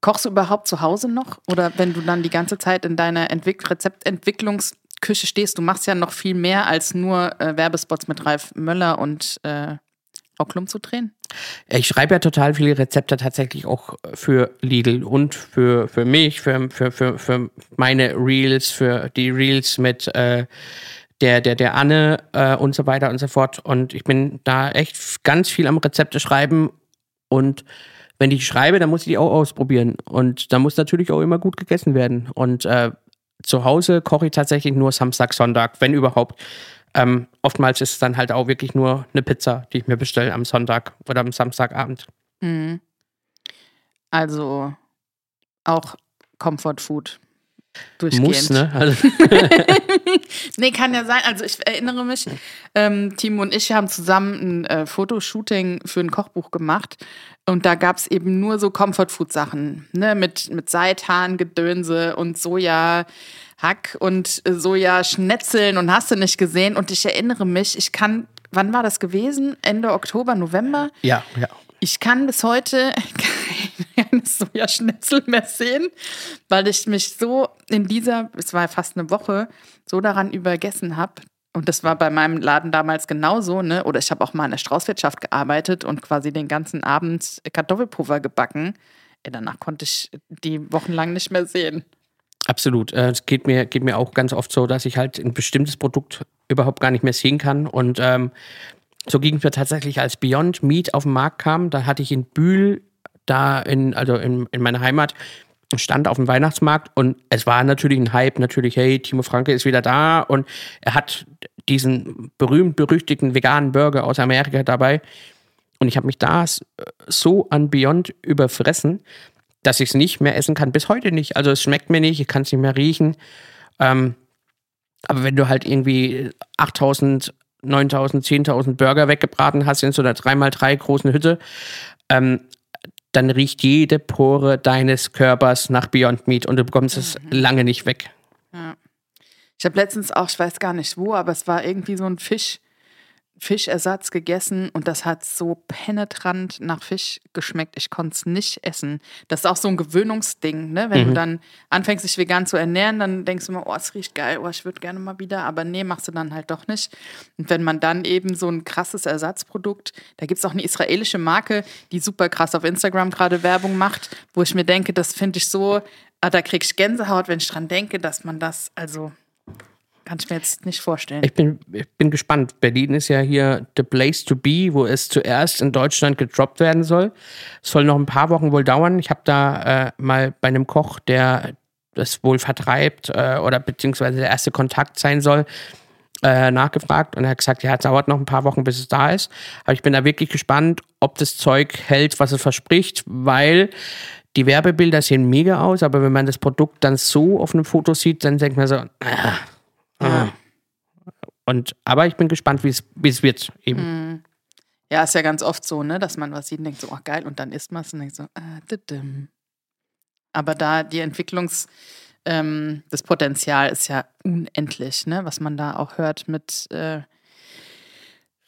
S1: kochst du überhaupt zu Hause noch? Oder wenn du dann die ganze Zeit in deiner Entwick Rezeptentwicklungsküche stehst, du machst ja noch viel mehr als nur äh, Werbespots mit Ralf Möller und äh, Frau Klum zu drehen.
S3: Ich schreibe ja total viele Rezepte tatsächlich auch für Lidl und für, für mich, für, für, für, für meine Reels, für die Reels mit äh, der, der, der Anne äh, und so weiter und so fort. Und ich bin da echt ganz viel am Rezepte schreiben. Und wenn ich schreibe, dann muss ich die auch ausprobieren. Und da muss natürlich auch immer gut gegessen werden. Und äh, zu Hause koche ich tatsächlich nur Samstag, Sonntag, wenn überhaupt. Ähm, oftmals ist es dann halt auch wirklich nur eine Pizza, die ich mir bestelle am Sonntag oder am Samstagabend.
S1: Mhm. Also auch Comfort Food. Durchgehend.
S3: Muss, ne? Also,
S1: Nee, kann ja sein. Also ich erinnere mich, ähm, Timo und ich haben zusammen ein äh, Fotoshooting für ein Kochbuch gemacht. Und da gab es eben nur so Comfort-Food-Sachen, ne? Mit, mit Seitan, Gedönse und Soja. Hack und äh, Soja-Schnetzeln und hast du nicht gesehen. Und ich erinnere mich, ich kann, wann war das gewesen? Ende Oktober, November?
S3: ja, ja.
S1: Ich kann bis heute keine Sojaschnitzel mehr sehen, weil ich mich so in dieser, es war fast eine Woche, so daran übergessen habe. Und das war bei meinem Laden damals genauso, ne? Oder ich habe auch mal in der Straußwirtschaft gearbeitet und quasi den ganzen Abend Kartoffelpuffer gebacken. Danach konnte ich die wochenlang nicht mehr sehen.
S3: Absolut. Äh, Es geht mir, geht mir auch ganz oft so, dass ich halt ein bestimmtes Produkt überhaupt gar nicht mehr sehen kann. Und ähm, so ging es mir tatsächlich, als Beyond Meat auf den Markt kam. Da hatte ich in Bühl, da in, also in, in meiner Heimat, Stand auf dem Weihnachtsmarkt und es war natürlich ein Hype, natürlich, hey, Timo Franke ist wieder da und er hat diesen berühmt-berüchtigten veganen Burger aus Amerika dabei. Und ich habe mich da so an Beyond überfressen, dass ich es nicht mehr essen kann. Bis heute nicht. Also es schmeckt mir nicht, ich kann es nicht mehr riechen. Ähm, aber wenn du halt irgendwie 8000, 9000, 10.000 Burger weggebraten hast in so einer 3x3 großen Hütte, ähm, dann riecht jede Pore deines Körpers nach Beyond Meat und du bekommst es lange nicht weg.
S1: Ich habe letztens auch, ich weiß gar nicht wo, aber es war irgendwie so ein Fisch, Fischersatz gegessen und das hat so penetrant nach Fisch geschmeckt. Ich konnte es nicht essen. Das ist auch so ein Gewöhnungsding, ne? Wenn du dann anfängst, dich vegan zu ernähren, dann denkst du mal, oh, es riecht geil, oh, ich würde gerne mal wieder, aber nee, machst du dann halt doch nicht. Und wenn man dann eben so ein krasses Ersatzprodukt, da gibt es auch eine israelische Marke, die super krass auf Instagram gerade Werbung macht, wo ich mir denke, das finde ich so ah, da krieg ich Gänsehaut, wenn ich dran denke, dass man das, also kann ich mir jetzt nicht vorstellen.
S3: Ich bin, ich bin gespannt. Berlin ist ja hier the place to be, wo es zuerst in Deutschland gedroppt werden soll. Es soll noch ein paar Wochen wohl dauern. Ich habe da äh, mal bei einem Koch, der das wohl vertreibt äh, oder beziehungsweise der erste Kontakt sein soll, äh, nachgefragt und er hat gesagt, ja, es dauert noch ein paar Wochen, bis es da ist. Aber ich bin da wirklich gespannt, ob das Zeug hält, was es verspricht, weil die Werbebilder sehen mega aus, aber wenn man das Produkt dann so auf einem Foto sieht, dann denkt man so, ah, ah. Und, aber ich bin gespannt, wie es wird. Eben.
S1: Ja, ist ja ganz oft so, ne, dass man was sieht und denkt so, ach geil, und dann isst man es und denkt so, ah, didim. Aber da die Entwicklungs, ähm, das Potenzial ist ja unendlich, ne, was man da auch hört mit äh,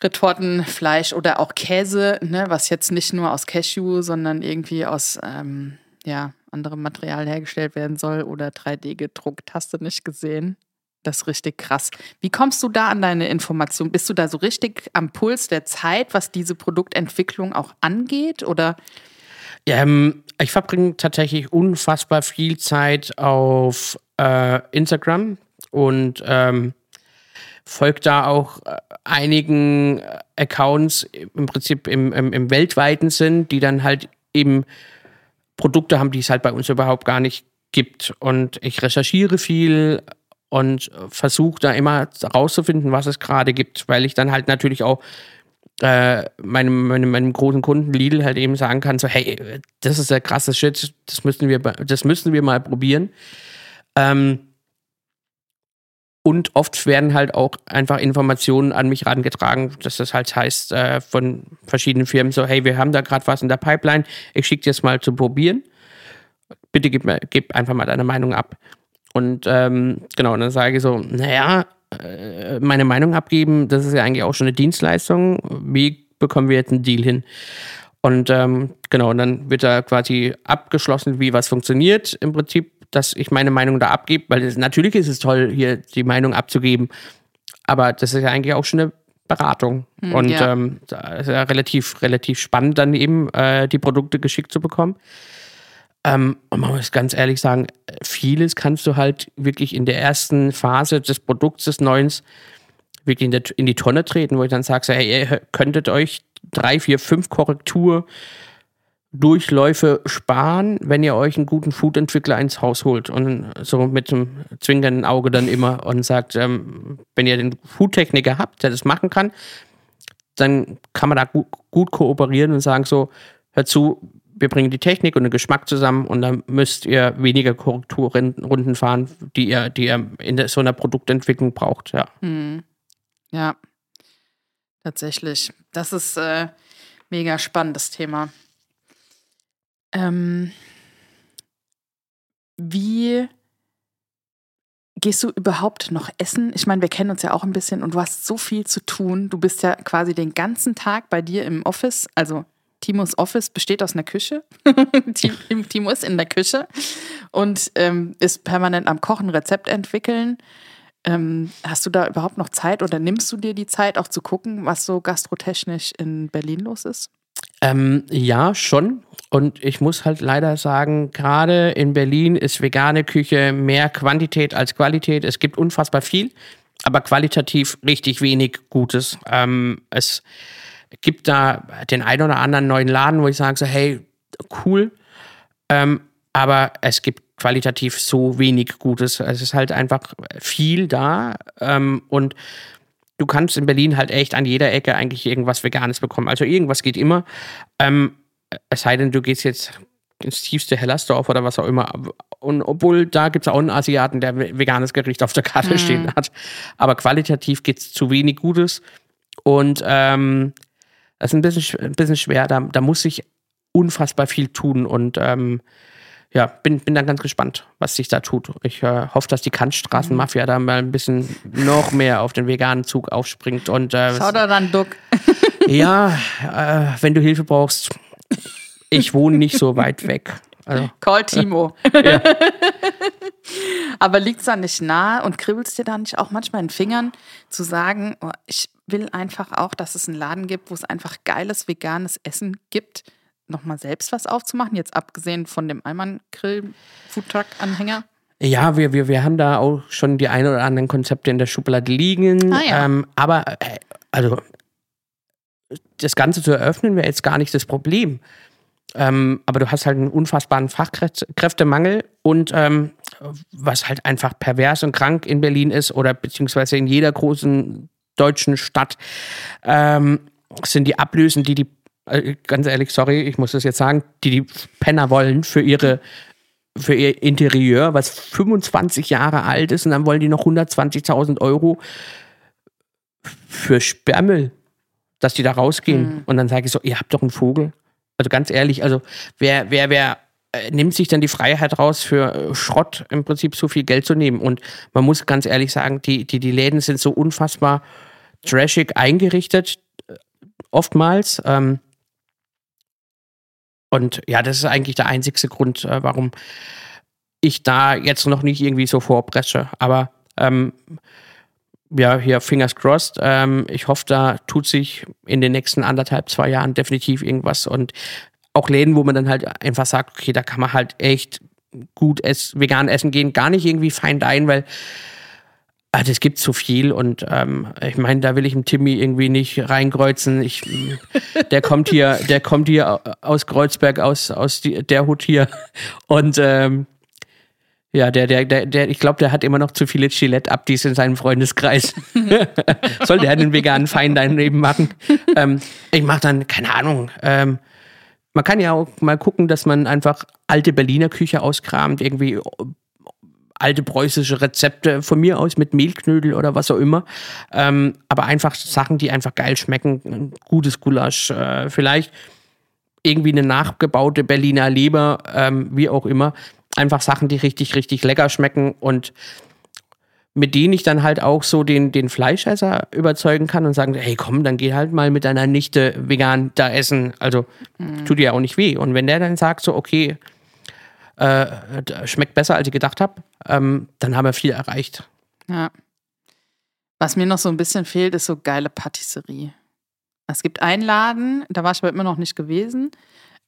S1: Retortenfleisch oder auch Käse, ne, was jetzt nicht nur aus Cashew, sondern irgendwie aus ähm, ja, anderem Material hergestellt werden soll oder 3D gedruckt. Hast du nicht gesehen? Das ist richtig krass. Wie kommst du da an deine Information? Bist du da so richtig am Puls der Zeit, was diese Produktentwicklung auch angeht? Oder
S3: ähm, ich verbringe tatsächlich unfassbar viel Zeit auf äh, Instagram und ähm, folge da auch äh, einigen äh, Accounts im Prinzip im, im, im weltweiten Sinn, die dann halt eben Produkte haben, die es halt bei uns überhaupt gar nicht gibt. Und ich recherchiere viel und versuche da immer rauszufinden, was es gerade gibt, weil ich dann halt natürlich auch äh, meinem, meinem, meinem großen Kunden Lidl halt eben sagen kann, so hey, das ist der krasse Shit, das müssen wir, das müssen wir mal probieren. Ähm, und oft werden halt auch einfach Informationen an mich herangetragen, dass das halt heißt äh, von verschiedenen Firmen so, hey, wir haben da gerade was in der Pipeline, ich schicke dir es mal zu probieren. Bitte gib, mir, gib einfach mal deine Meinung ab. Und ähm, genau, und dann sage ich so, naja, äh, meine Meinung abgeben, das ist ja eigentlich auch schon eine Dienstleistung. Wie bekommen wir jetzt einen Deal hin? Und ähm, genau, und dann wird da quasi abgeschlossen, wie was funktioniert. Im Prinzip, dass ich meine Meinung da abgebe, weil es, natürlich ist es toll, hier die Meinung abzugeben, aber das ist ja eigentlich auch schon eine Beratung.
S1: Hm,
S3: und
S1: ja.
S3: ähm, ist ja relativ, relativ spannend, dann eben äh, die Produkte geschickt zu bekommen. Ähm, und man muss ganz ehrlich sagen, vieles kannst du halt wirklich in der ersten Phase des Produkts des Neuens wirklich in, der, in die Tonne treten, wo ich dann sage, so, hey, ihr könntet euch drei, vier, fünf Korrektur Durchläufe sparen, wenn ihr euch einen guten Food-Entwickler ins Haus holt. Und so mit einem zwingenden Auge dann immer und sagt, ähm, wenn ihr den Foodtechniker habt, der das machen kann, dann kann man da gut, gut kooperieren und sagen so, hör zu, wir bringen die Technik und den Geschmack zusammen und dann müsst ihr weniger Korrekturrunden fahren, die ihr, die ihr in so einer Produktentwicklung braucht, ja.
S1: ja, tatsächlich. Das ist äh, mega spannendes Thema. Ähm, wie gehst du überhaupt noch essen? Ich meine, wir kennen uns ja auch ein bisschen und du hast so viel zu tun. Du bist ja quasi den ganzen Tag bei dir im Office. Also Timos Office besteht aus einer Küche. Tim- Timo ist in der Küche und ähm, ist permanent am Kochen, Rezept entwickeln. Ähm, hast du da überhaupt noch Zeit oder nimmst du dir die Zeit auch zu gucken, was so gastrotechnisch in Berlin los ist?
S3: Ähm, ja, schon. Und ich muss halt leider sagen, gerade in Berlin ist vegane Küche mehr Quantität als Qualität. Es gibt unfassbar viel, aber qualitativ richtig wenig Gutes. Ähm, es gibt da den einen oder anderen neuen Laden, wo ich sage so, hey, cool. Ähm, aber es gibt qualitativ so wenig Gutes. Es ist halt einfach viel da. Ähm, und du kannst in Berlin halt echt an jeder Ecke eigentlich irgendwas Veganes bekommen. Also irgendwas geht immer. Ähm, es sei denn, du gehst jetzt ins tiefste Hellersdorf oder was auch immer. Und obwohl da gibt es auch einen Asiaten, der veganes Gericht auf der Karte stehen hat. Aber qualitativ gibt es zu wenig Gutes. Und ähm, das ist ein bisschen, sch- ein bisschen schwer. Da, da muss ich unfassbar viel tun. Und ähm, ja, bin, bin dann ganz gespannt, was sich da tut. Ich äh, hoffe, dass die Kantstraßenmafia da mal ein bisschen noch mehr auf den veganen Zug aufspringt. Und äh,
S1: Schau da dann, Duck.
S3: ja, äh, wenn du Hilfe brauchst, ich wohne nicht so weit weg. Also,
S1: Call Timo. Aber liegt es da nicht nahe und kribbelst dir da nicht auch manchmal in den Fingern zu sagen, oh, ich will einfach auch, dass es einen Laden gibt, wo es einfach geiles veganes Essen gibt? nochmal selbst was aufzumachen? Jetzt abgesehen von dem Eimann-Grill-Foodtruck-Anhänger?
S3: Ja, wir, wir, wir haben da auch schon die ein oder anderen Konzepte in der Schublade liegen.
S1: Ah, ja.
S3: ähm, aber, äh, also, das Ganze zu eröffnen wäre jetzt gar nicht das Problem. Ähm, aber du hast halt einen unfassbaren Fachkräftemangel und ähm, was halt einfach pervers und krank in Berlin ist oder beziehungsweise in jeder großen deutschen Stadt, ähm, sind die Ablösen, die die, äh, ganz ehrlich, sorry, ich muss das jetzt sagen, die die Penner wollen für ihre für ihr Interieur, was 25 Jahre alt ist und dann wollen die noch 120.000 Euro für Sperrmüll, dass die da rausgehen. Und dann sage ich so, ihr habt doch einen Vogel. Also ganz ehrlich, also wer, wer, wer nimmt sich dann die Freiheit raus, für äh, Schrott im Prinzip so viel Geld zu nehmen? Und man muss ganz ehrlich sagen, die, die, die Läden sind so unfassbar trashig eingerichtet, äh, oftmals. Ähm, und ja, das ist eigentlich der einzigste Grund, äh, warum ich da jetzt noch nicht irgendwie so vorpresche. Aber ähm, ja, hier fingers crossed. Ähm, ich hoffe, da tut sich in den nächsten anderthalb, zwei Jahren definitiv irgendwas. Und auch Läden, wo man dann halt einfach sagt, okay, da kann man halt echt gut ess vegan essen gehen. Gar nicht irgendwie fein ein, weil also es gibt zu viel und ähm, ich meine, da will ich dem Timmy irgendwie nicht reinkreuzen. Ich, der kommt hier, der kommt hier aus Kreuzberg, aus, aus die, der Hut hier. Und ähm, ja, der, der, der, der, ich glaube, der hat immer noch zu viele Gillette-Abdies in seinem Freundeskreis. Soll der einen veganen Feind daneben machen? ähm, ich mache dann, keine Ahnung, ähm, man kann ja auch mal gucken, dass man einfach alte Berliner Küche auskramt, irgendwie alte preußische Rezepte von mir aus mit Mehlknödel oder was auch immer. Ähm, aber einfach Sachen, die einfach geil schmecken. Ein gutes Gulasch, äh, vielleicht irgendwie eine nachgebaute Berliner Leber, ähm, wie auch immer. Einfach Sachen, die richtig, richtig lecker schmecken und mit denen ich dann halt auch so den, den Fleischesser überzeugen kann und sagen, hey komm, dann geh halt mal mit deiner Nichte vegan da essen. Also tut dir ja auch nicht weh. Und wenn der dann sagt so, okay, äh, schmeckt besser, als ich gedacht habe, ähm, dann haben wir viel erreicht.
S1: Ja. Was mir noch so ein bisschen fehlt, ist so geile Patisserie. Es gibt einen Laden, da war ich aber immer noch nicht gewesen.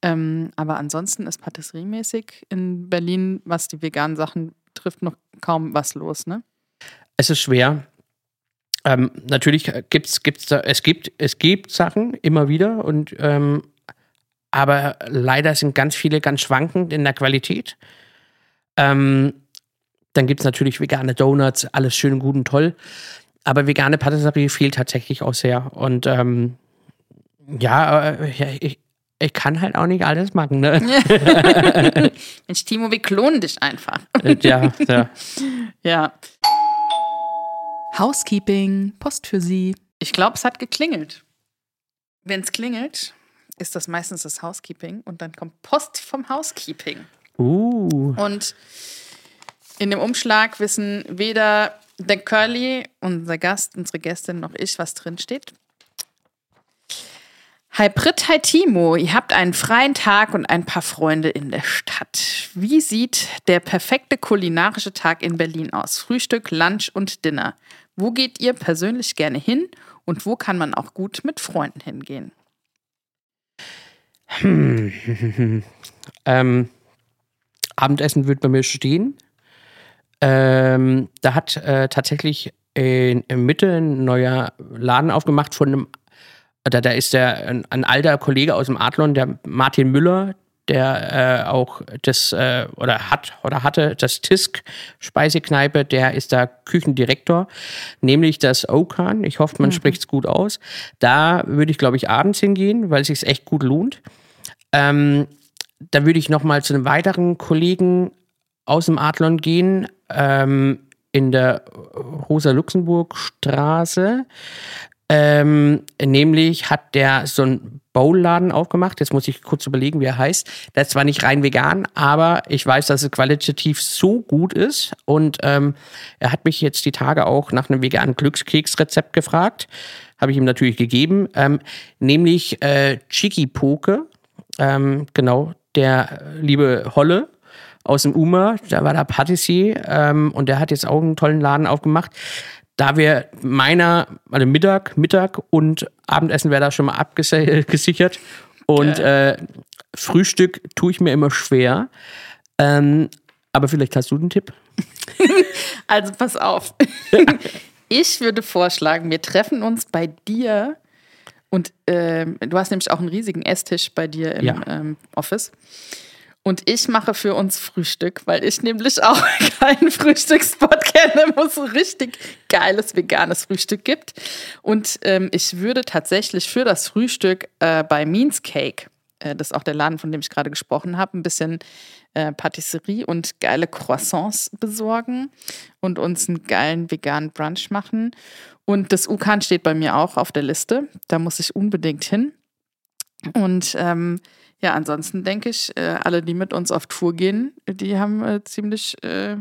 S1: Ähm, aber ansonsten ist patisseriemäßig in Berlin, was die veganen Sachen trifft, noch kaum was los, ne?
S3: Es ist schwer. Ähm, natürlich gibt's, gibt's da, es gibt, es gibt Sachen immer wieder und ähm, aber leider sind ganz viele ganz schwankend in der Qualität. Ähm, dann gibt es natürlich vegane Donuts, alles schön, gut und toll. Aber vegane Patisserie fehlt tatsächlich auch sehr. Und ähm, ja, äh, ich, ich kann halt auch nicht alles machen. Ne?
S1: Mensch, Timo, wir klonen dich einfach.
S3: Äh, ja, ja.
S1: Ja. Housekeeping, Post für Sie. Ich glaube, es hat geklingelt. Wenn es klingelt, ist das meistens das Housekeeping und dann kommt Post vom Housekeeping.
S3: Uh.
S1: Und in dem Umschlag wissen weder der Curly, unser Gast, unsere Gästin, noch ich, was drin steht. Hi Brit, hi Timo, ihr habt einen freien Tag und ein paar Freunde in der Stadt. Wie sieht der perfekte kulinarische Tag in Berlin aus? Frühstück, Lunch und Dinner. Wo geht ihr persönlich gerne hin und wo kann man auch gut mit Freunden hingehen?
S3: Ähm, Abendessen wird bei mir stehen. Ähm, da hat äh, tatsächlich in, in Mitte ein neuer Laden aufgemacht von einem, da, da ist der ein, ein alter Kollege aus dem Adlon, der Martin Müller, der äh, auch das äh, oder hat oder hatte das Tisk Speisekneipe, der ist da Küchendirektor, nämlich das Okan. Ich hoffe, man spricht es gut aus. Da würde ich, glaube ich, abends hingehen, weil es sich echt gut lohnt. Ähm, da würde ich noch mal zu einem weiteren Kollegen aus dem Adlon gehen, ähm, in der Rosa-Luxemburg-Straße. Ähm, nämlich hat der so einen Bowlladen aufgemacht. Jetzt muss ich kurz überlegen, wie er heißt. Der ist zwar nicht rein vegan, aber ich weiß, dass es qualitativ so gut ist. Und ähm, er hat mich jetzt die Tage auch nach einem veganen Glückskeksrezept gefragt. Habe ich ihm natürlich gegeben. Ähm, nämlich äh, Chiki Poke. Ähm, genau, der liebe Holle aus dem UMA, da war der Patissier ähm, und der hat jetzt auch einen tollen Laden aufgemacht. Da wir meiner, also Mittag, Mittag und Abendessen wäre da schon mal abgesichert. Und äh, Frühstück tue ich mir immer schwer. Ähm, aber vielleicht hast du einen Tipp?
S1: Also pass auf. Ich würde vorschlagen, wir treffen uns bei dir und ähm, du hast nämlich auch einen riesigen Esstisch bei dir im
S3: Ja.
S1: ähm, Office. Und ich mache für uns Frühstück, weil ich nämlich auch keinen Frühstücksspot kenne, wo es so richtig geiles veganes Frühstück gibt. Und ähm, ich würde tatsächlich für das Frühstück äh, bei Means Cake, äh, das ist auch der Laden, von dem ich gerade gesprochen habe, ein bisschen äh, Patisserie und geile Croissants besorgen und uns einen geilen veganen Brunch machen. Und das Ukan steht bei mir auch auf der Liste. Da muss ich unbedingt hin. Und ähm, ja, ansonsten denke ich, äh, alle, die mit uns auf Tour gehen, die haben äh, ziemlich, äh,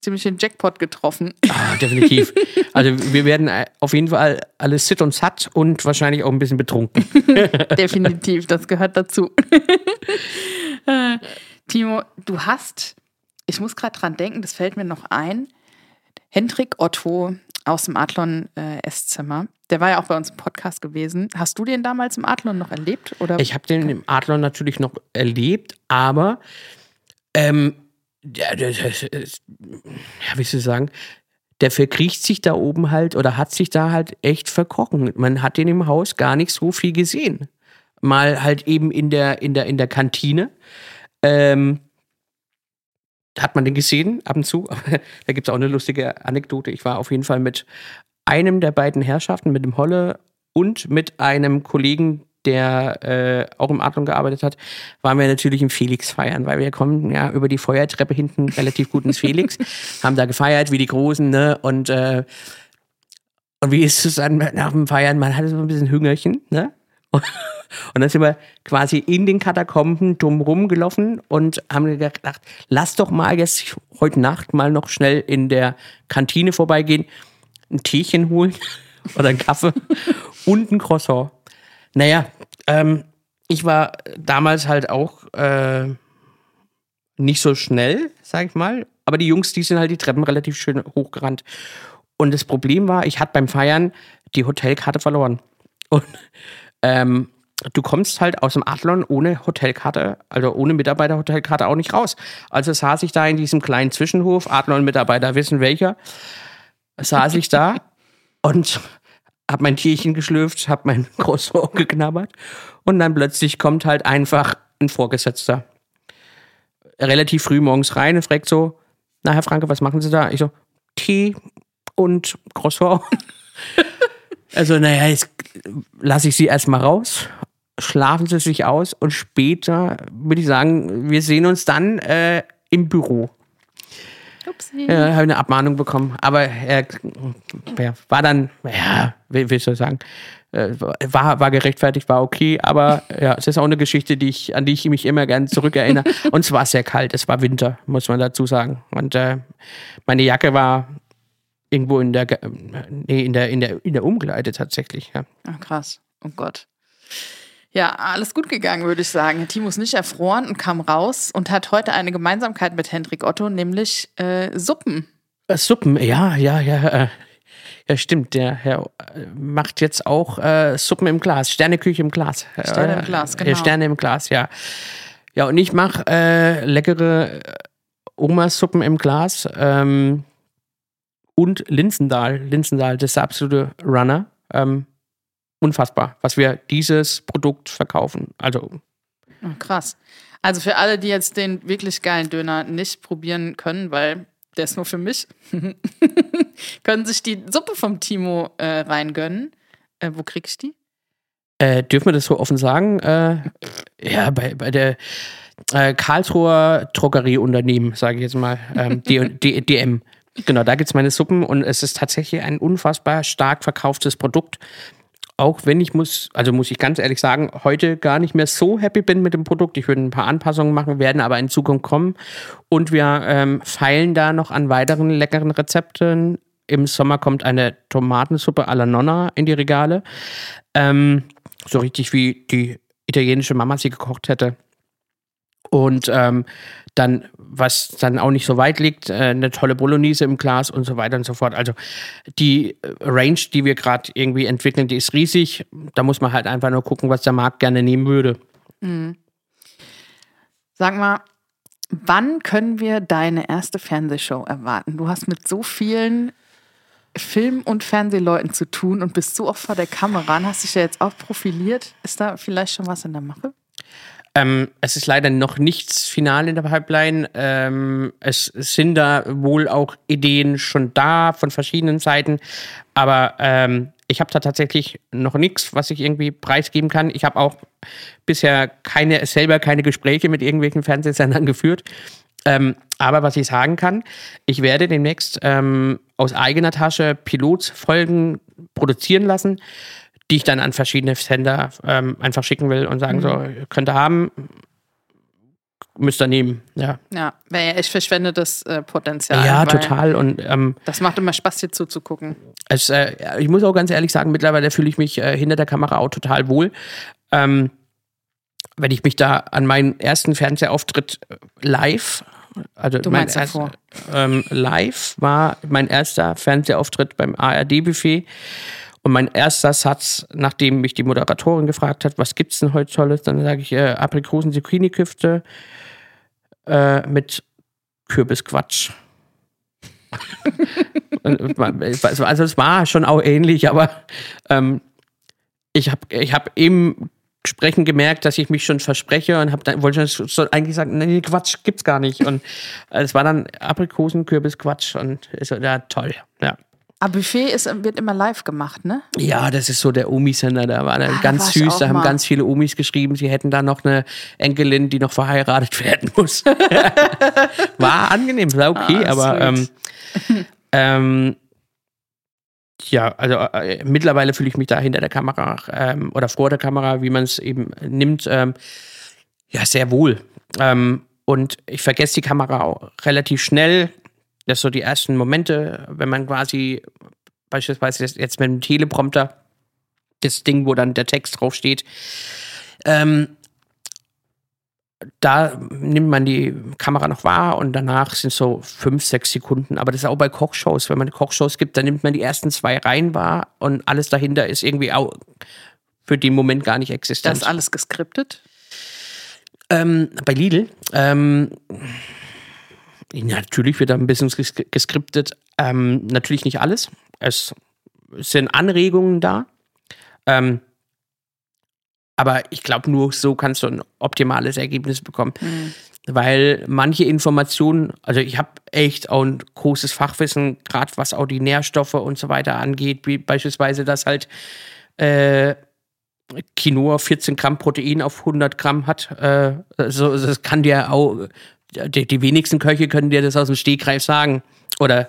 S1: ziemlich den Jackpot getroffen.
S3: Ah, definitiv. Also wir werden äh, auf jeden Fall alles sit und satt und wahrscheinlich auch ein bisschen betrunken.
S1: Definitiv, das gehört dazu. Timo, du hast, ich muss gerade dran denken, das fällt mir noch ein, Hendrik Otto aus dem Adlon äh. Der war ja auch bei uns im Podcast gewesen. Hast du den damals im Adlon noch erlebt? Oder?
S3: Ich habe den im Adlon natürlich noch erlebt, aber ähm, ja, wie soll ich sagen, der verkriecht sich da oben halt oder hat sich da halt echt verkrochen. Man hat den im Haus gar nicht so viel gesehen. Mal halt eben in der, in der, in der Kantine. Ähm, hat man den gesehen, ab und zu. da gibt es auch eine lustige Anekdote. Ich war auf jeden Fall mit einem der beiden Herrschaften, mit dem Holle und mit einem Kollegen, der äh, auch im Adlon gearbeitet hat, waren wir natürlich im Felix feiern, weil wir kommen ja über die Feuertreppe hinten relativ gut ins Felix, haben da gefeiert wie die Großen, ne? Und, äh, und wie ist es dann nach dem Feiern? Man hatte so ein bisschen Hüngerchen, ne? Und, dann sind wir quasi in den Katakomben drumherum gelaufen und haben gedacht, lass doch mal jetzt heute Nacht mal noch schnell in der Kantine vorbeigehen, ein Teechen holen oder einen Kaffee und ein Croissant. Naja, ähm, ich war damals halt auch äh, nicht so schnell, sag ich mal. Aber die Jungs, die sind halt die Treppen relativ schön hochgerannt. Und das Problem war, ich hatte beim Feiern die Hotelkarte verloren. Und ähm, du kommst halt aus dem Adlon ohne Hotelkarte, also ohne Mitarbeiterhotelkarte auch nicht raus. Also saß ich da in diesem kleinen Zwischenhof, Adlon-Mitarbeiter wissen welcher, saß ich da und hab mein Tierchen geschlürft, hab mein Croissant geknabbert und dann plötzlich kommt halt einfach ein Vorgesetzter relativ früh morgens rein und fragt so, na Herr Franke, was machen Sie da? Ich so, Tee und Croissant. also naja, jetzt lasse ich Sie erstmal raus, schlafen Sie sich aus und später würde ich sagen, wir sehen uns dann äh, im Büro.
S1: Upsi.
S3: Ja, habe eine Abmahnung bekommen. Aber er ja, war dann, ja, wie wie soll ich sagen, äh, war, war gerechtfertigt, war okay. Aber ja, es ist auch eine Geschichte, die ich, an die ich mich immer gern zurückerinnere. Und es war sehr kalt, es war Winter, muss man dazu sagen. Und äh, meine Jacke war irgendwo in der, Ge- nee, in der, in der, in der Umkleide tatsächlich. Ja.
S1: Ah, krass. Oh Gott. Ja, alles gut gegangen, würde ich sagen. Timo ist nicht erfroren und kam raus und hat heute eine Gemeinsamkeit mit Hendrik Otto, nämlich äh, Suppen.
S3: Äh, Suppen, ja, ja, ja. Äh, ja, stimmt. Der Herr äh, macht jetzt auch äh, Suppen im Glas, Sterneküche im Glas.
S1: Sterne im
S3: Äh,
S1: Glas,
S3: äh,
S1: genau.
S3: Sterne im Glas, ja. Ja, und ich mache äh, leckere äh, Oma-Suppen im Glas ähm, und Linsendahl. Linsendahl, das ist der absolute Runner. Ähm, unfassbar, was wir dieses Produkt verkaufen. Also
S1: Oh, krass. Also für alle, die jetzt den wirklich geilen Döner nicht probieren können, weil der ist nur für mich, können sich die Suppe vom Timo äh, reingönnen. Äh, wo krieg ich die?
S3: Äh, dürfen wir das so offen sagen? Äh, ja, bei, bei der äh, Karlsruher Drogerieunternehmen, sage ich jetzt mal, ähm, DM. Genau, da gibt es meine Suppen und es ist tatsächlich ein unfassbar stark verkauftes Produkt. Auch wenn ich muss, also muss ich ganz ehrlich sagen, heute gar nicht mehr so happy bin mit dem Produkt. Ich würde ein paar Anpassungen machen, werden aber in Zukunft kommen. Und wir ähm, feilen da noch an weiteren leckeren Rezepten. Im Sommer kommt eine Tomatensuppe alla Nonna in die Regale. Ähm, so richtig wie die italienische Mama sie gekocht hätte. Und ähm, dann, was dann auch nicht so weit liegt, äh, eine tolle Bolognese im Glas und so weiter und so fort. Also die äh, Range, die wir gerade irgendwie entwickeln, die ist riesig. Da muss man halt einfach nur gucken, was der Markt gerne nehmen würde.
S1: Sag mal, wann können wir deine erste Fernsehshow erwarten? Du hast mit so vielen Film- und Fernsehleuten zu tun und bist so oft vor der Kamera und hast dich ja jetzt auch profiliert. Ist da vielleicht schon was in der Mache?
S3: Ähm, es ist leider noch nichts final in der Pipeline. Ähm, es, sind da wohl auch Ideen schon da von verschiedenen Seiten, aber ähm, ich habe da tatsächlich noch nichts, was ich irgendwie preisgeben kann. Ich habe auch bisher keine selber keine Gespräche mit irgendwelchen Fernsehsendern geführt. Ähm, aber was ich sagen kann, ich werde demnächst ähm, aus eigener Tasche Pilotfolgen produzieren lassen, die ich dann an verschiedene Sender ähm, einfach schicken will und sagen so, könnt ihr haben, müsst ihr nehmen. Ja,
S1: Ja, wäre ja echt verschwendetes äh, Potenzial.
S3: ja total. Und ähm,
S1: Das macht immer Spaß, dir zuzugucken.
S3: es, äh, ich muss auch ganz ehrlich sagen, mittlerweile fühle ich mich äh, hinter der Kamera auch total wohl. Ähm, wenn ich mich da an meinen ersten Fernsehauftritt äh, live, also
S1: Du
S3: mein erst- ähm, live war mein erster Fernsehauftritt beim ARD-Buffet. Und mein erster Satz, nachdem mich die Moderatorin gefragt hat, was gibt's denn heute Tolles, dann sage ich äh, Aprikosen Zucchini-Küfte äh, mit Kürbisquatsch. Man- also es war schon auch ähnlich, aber ähm, ich habe ich hab im Sprechen gemerkt, dass ich mich schon verspreche und hab dann, wollte schon eigentlich sagen, nee, Quatsch gibt's gar nicht. Und äh, es war dann Aprikosen, Kürbis, Quatsch und ist ja toll. Ja.
S1: Aber Buffet ist, wird immer live gemacht, ne?
S3: Ja, das ist so der Omi-Sender. Da war dann
S1: Ah, da
S3: ganz
S1: war ich
S3: süß. Da haben
S1: mal.
S3: ganz viele Omis geschrieben, sie hätten da noch eine Enkelin, die noch verheiratet werden muss. war angenehm, war okay,
S1: Ah,
S3: aber ähm, ähm, ja, also äh, mittlerweile fühle ich mich da hinter der Kamera ähm, oder vor der Kamera, wie man es eben nimmt, ähm, ja, sehr wohl. Ähm, und ich vergesse die Kamera auch relativ schnell. Das so die ersten Momente, wenn man quasi beispielsweise jetzt- mit dem Teleprompter das Ding, wo dann der Text draufsteht, ähm, da nimmt man die Kamera noch wahr und danach sind so fünf, sechs Sekunden. Aber das ist auch bei Kochshows. Wenn man Kochshows gibt, dann nimmt man die ersten zwei Reihen wahr und alles dahinter ist irgendwie auch für den Moment gar nicht
S1: Das
S3: existent.
S1: ist alles geskriptet.
S3: Ähm, bei Lidl, ähm, natürlich wird da ein bisschen ges geskriptet. Ähm, natürlich nicht alles. Es sind Anregungen da. Ähm, aber ich glaube, nur so kannst du ein optimales Ergebnis bekommen. Weil manche Informationen, also ich habe echt auch ein großes Fachwissen, gerade was auch die Nährstoffe und so weiter angeht, wie beispielsweise, dass halt äh, Quinoa 14 Gramm Protein auf 100 Gramm hat. Äh, so, das kann dir auch, die, die wenigsten Köche können dir das aus dem Stegreif sagen. Oder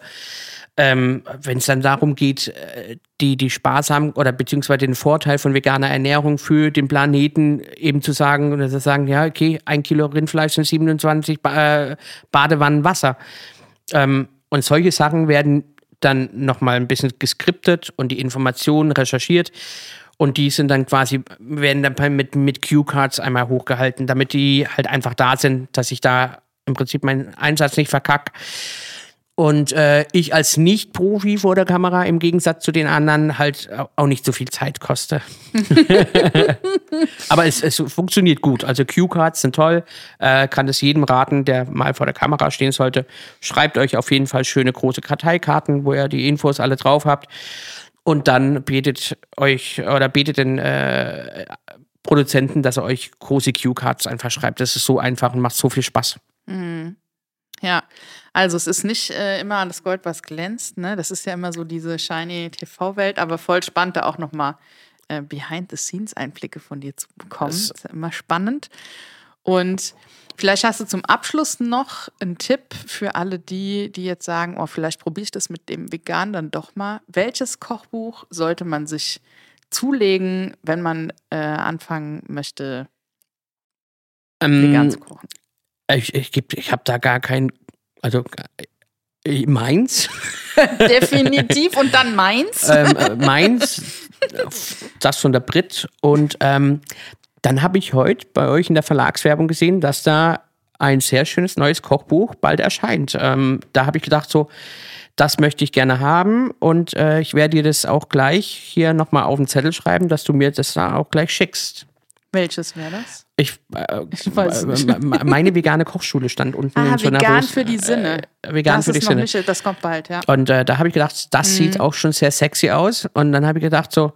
S3: ähm, wenn es dann darum geht, äh, die, die sparsam oder beziehungsweise den Vorteil von veganer Ernährung für den Planeten eben zu sagen, oder zu sagen, ja, okay, ein Kilo Rindfleisch sind 27 ba äh, Badewannen Wasser. Ähm, und solche Sachen werden dann nochmal ein bisschen geskriptet und die Informationen recherchiert. Und die sind dann quasi, werden dann mit, mit Cue-Cards einmal hochgehalten, damit die halt einfach da sind, dass ich da im Prinzip meinen Einsatz nicht verkack. Und äh, ich als Nicht-Profi vor der Kamera im Gegensatz zu den anderen halt auch nicht so viel Zeit koste. Aber es, es funktioniert gut. Also Cue-Cards sind toll. Äh, kann es jedem raten, der mal vor der Kamera stehen sollte. Schreibt euch auf jeden Fall schöne große Karteikarten, wo ihr die Infos alle drauf habt. Und dann betet euch oder betet den äh, Produzenten, dass er euch große Cue-Cards einfach schreibt. Das ist so einfach und macht so viel Spaß.
S1: Ja, also es ist nicht äh, immer alles Gold, was glänzt. Ne? Das ist ja immer so diese shiny TV-Welt, aber voll spannend, da auch nochmal äh, Behind-the-Scenes-Einblicke von dir zu bekommen. Das
S3: Das-
S1: ist ja immer spannend. Und vielleicht hast du zum Abschluss noch einen Tipp für alle die, die jetzt sagen, oh, vielleicht probiere ich das mit dem Vegan dann doch mal. Welches Kochbuch sollte man sich zulegen, wenn man äh, anfangen möchte, vegan
S3: Ähm,
S1: zu kochen?
S3: Ich ich, ich habe da gar kein, also äh, meins,
S1: Definitiv und dann meins.
S3: ähm, äh, meins, das von der Brit und ähm, dann habe ich heute bei euch in der Verlagswerbung gesehen, dass da ein sehr schönes neues Kochbuch bald erscheint. Ähm, da habe ich gedacht so, das möchte ich gerne haben und äh, ich werde dir das auch gleich hier nochmal auf den Zettel schreiben, dass du mir das da auch gleich schickst.
S1: Welches wäre das?
S3: Ich, äh, meine vegane Kochschule stand unten
S1: Ah,
S3: in so einer
S1: vegan
S3: Wurst-
S1: für die Sinne.
S3: Äh, vegan
S1: das
S3: für die Sinne.
S1: nicht, das kommt bald, ja.
S3: Und äh, da habe ich gedacht, das
S1: Mhm.
S3: sieht auch schon sehr sexy aus. Und dann habe ich gedacht, so,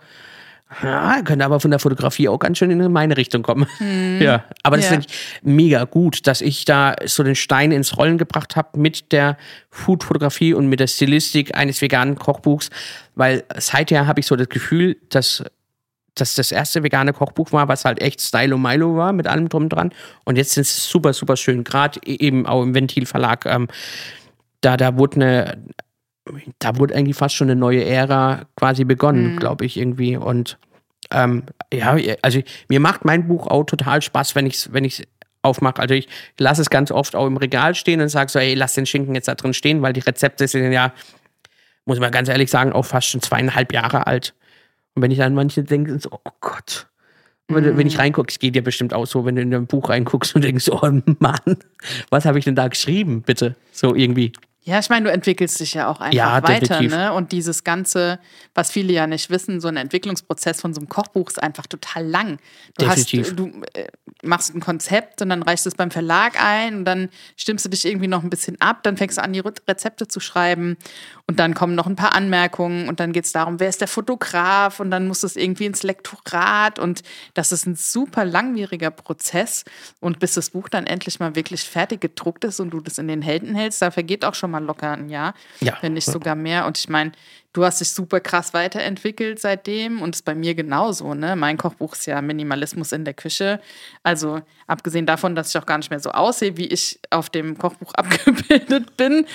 S3: ja, könnte aber von der Fotografie auch ganz schön in meine Richtung kommen. Ja, aber das
S1: Mhm. Ja.
S3: finde ich mega gut, dass ich da so den Stein ins Rollen gebracht habe mit der Food-Fotografie und mit der Stilistik eines veganen Kochbuchs, weil seither habe ich so das Gefühl, dass dass das erste vegane Kochbuch war, was halt echt Stylo Milo war, mit allem drum dran. Und jetzt ist es super, super schön. Gerade eben auch im Ventil Verlag. Ähm, da, da wurde eine, da wurde eigentlich fast schon eine neue Ära quasi begonnen, glaube ich, irgendwie. Und ähm, ja, also mir macht mein Buch auch total Spaß, wenn ich es wenn ich's aufmache. Also ich lasse es ganz oft auch im Regal stehen und sage so, hey, lass den Schinken jetzt da drin stehen, weil die Rezepte sind ja, muss man ganz ehrlich sagen, auch fast schon zweieinhalb Jahre alt. Und wenn ich dann manche denke, so, oh Gott. Wenn, du- wenn ich reingucke, es geht dir bestimmt auch so, wenn du in ein Buch reinguckst und denkst, oh Mann, was habe ich denn da geschrieben, bitte? So irgendwie.
S1: Ja, ich meine, du entwickelst dich ja auch einfach
S3: Ja,
S1: weiter, ne? Und dieses ganze, was viele ja nicht wissen, so ein Entwicklungsprozess von so einem Kochbuch ist einfach total lang. Du
S3: Definitiv.
S1: hast, du äh, machst ein Konzept und dann reichst du es beim Verlag ein und dann stimmst du dich irgendwie noch ein bisschen ab, dann fängst du an, die Re- Rezepte zu schreiben und dann kommen noch ein paar Anmerkungen und dann geht es darum, wer ist der Fotograf? Und dann muss es irgendwie ins Lektorat. Und das ist ein super langwieriger Prozess. Und bis das Buch dann endlich mal wirklich fertig gedruckt ist und du das in den Händen hältst, da vergeht auch schon mal locker ein Jahr,
S3: Ja.
S1: wenn nicht sogar mehr. Und ich meine, du hast dich super krass weiterentwickelt seitdem und es ist bei mir genauso, ne? Mein Kochbuch ist ja Minimalismus in der Küche, also abgesehen davon, dass ich auch gar nicht mehr so aussehe, wie ich auf dem Kochbuch abgebildet bin,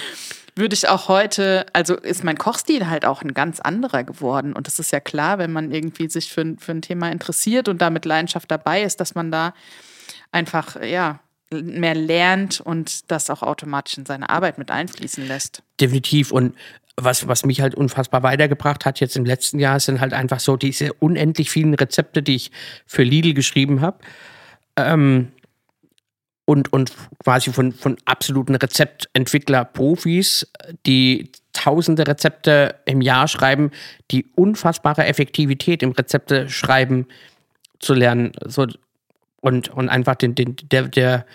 S1: würde ich auch heute, also ist mein Kochstil halt auch ein ganz anderer geworden. Und das ist ja klar, wenn man irgendwie sich für, für ein Thema interessiert und da mit Leidenschaft dabei ist, dass man da einfach, ja, mehr lernt und das auch automatisch in seine Arbeit mit einfließen lässt.
S3: Definitiv. Und was, was mich halt unfassbar weitergebracht hat jetzt im letzten Jahr, sind halt einfach so diese unendlich vielen Rezepte, die ich für Lidl geschrieben habe. Ähm, und, und quasi von, von absoluten Rezeptentwickler-Profis, die tausende Rezepte im Jahr schreiben, die unfassbare Effektivität im Rezepte schreiben zu lernen. So, und, und einfach den, den, der, der,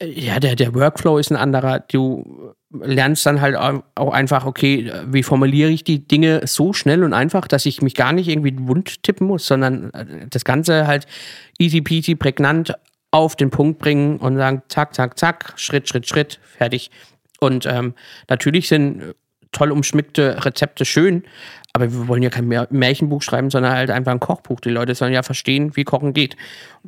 S3: ja, der, der Workflow ist ein anderer. Du lernst dann halt auch einfach, okay, wie formuliere ich die Dinge so schnell und einfach, dass ich mich gar nicht irgendwie wund tippen muss, sondern das Ganze halt easy peasy, prägnant auf den Punkt bringen und sagen, zack, zack, zack, Schritt, Schritt, Schritt, fertig. Und ähm, natürlich sind toll umschmückte Rezepte schön, aber wir wollen ja kein Mär- Märchenbuch schreiben, sondern halt einfach ein Kochbuch. Die Leute sollen ja verstehen, wie Kochen geht.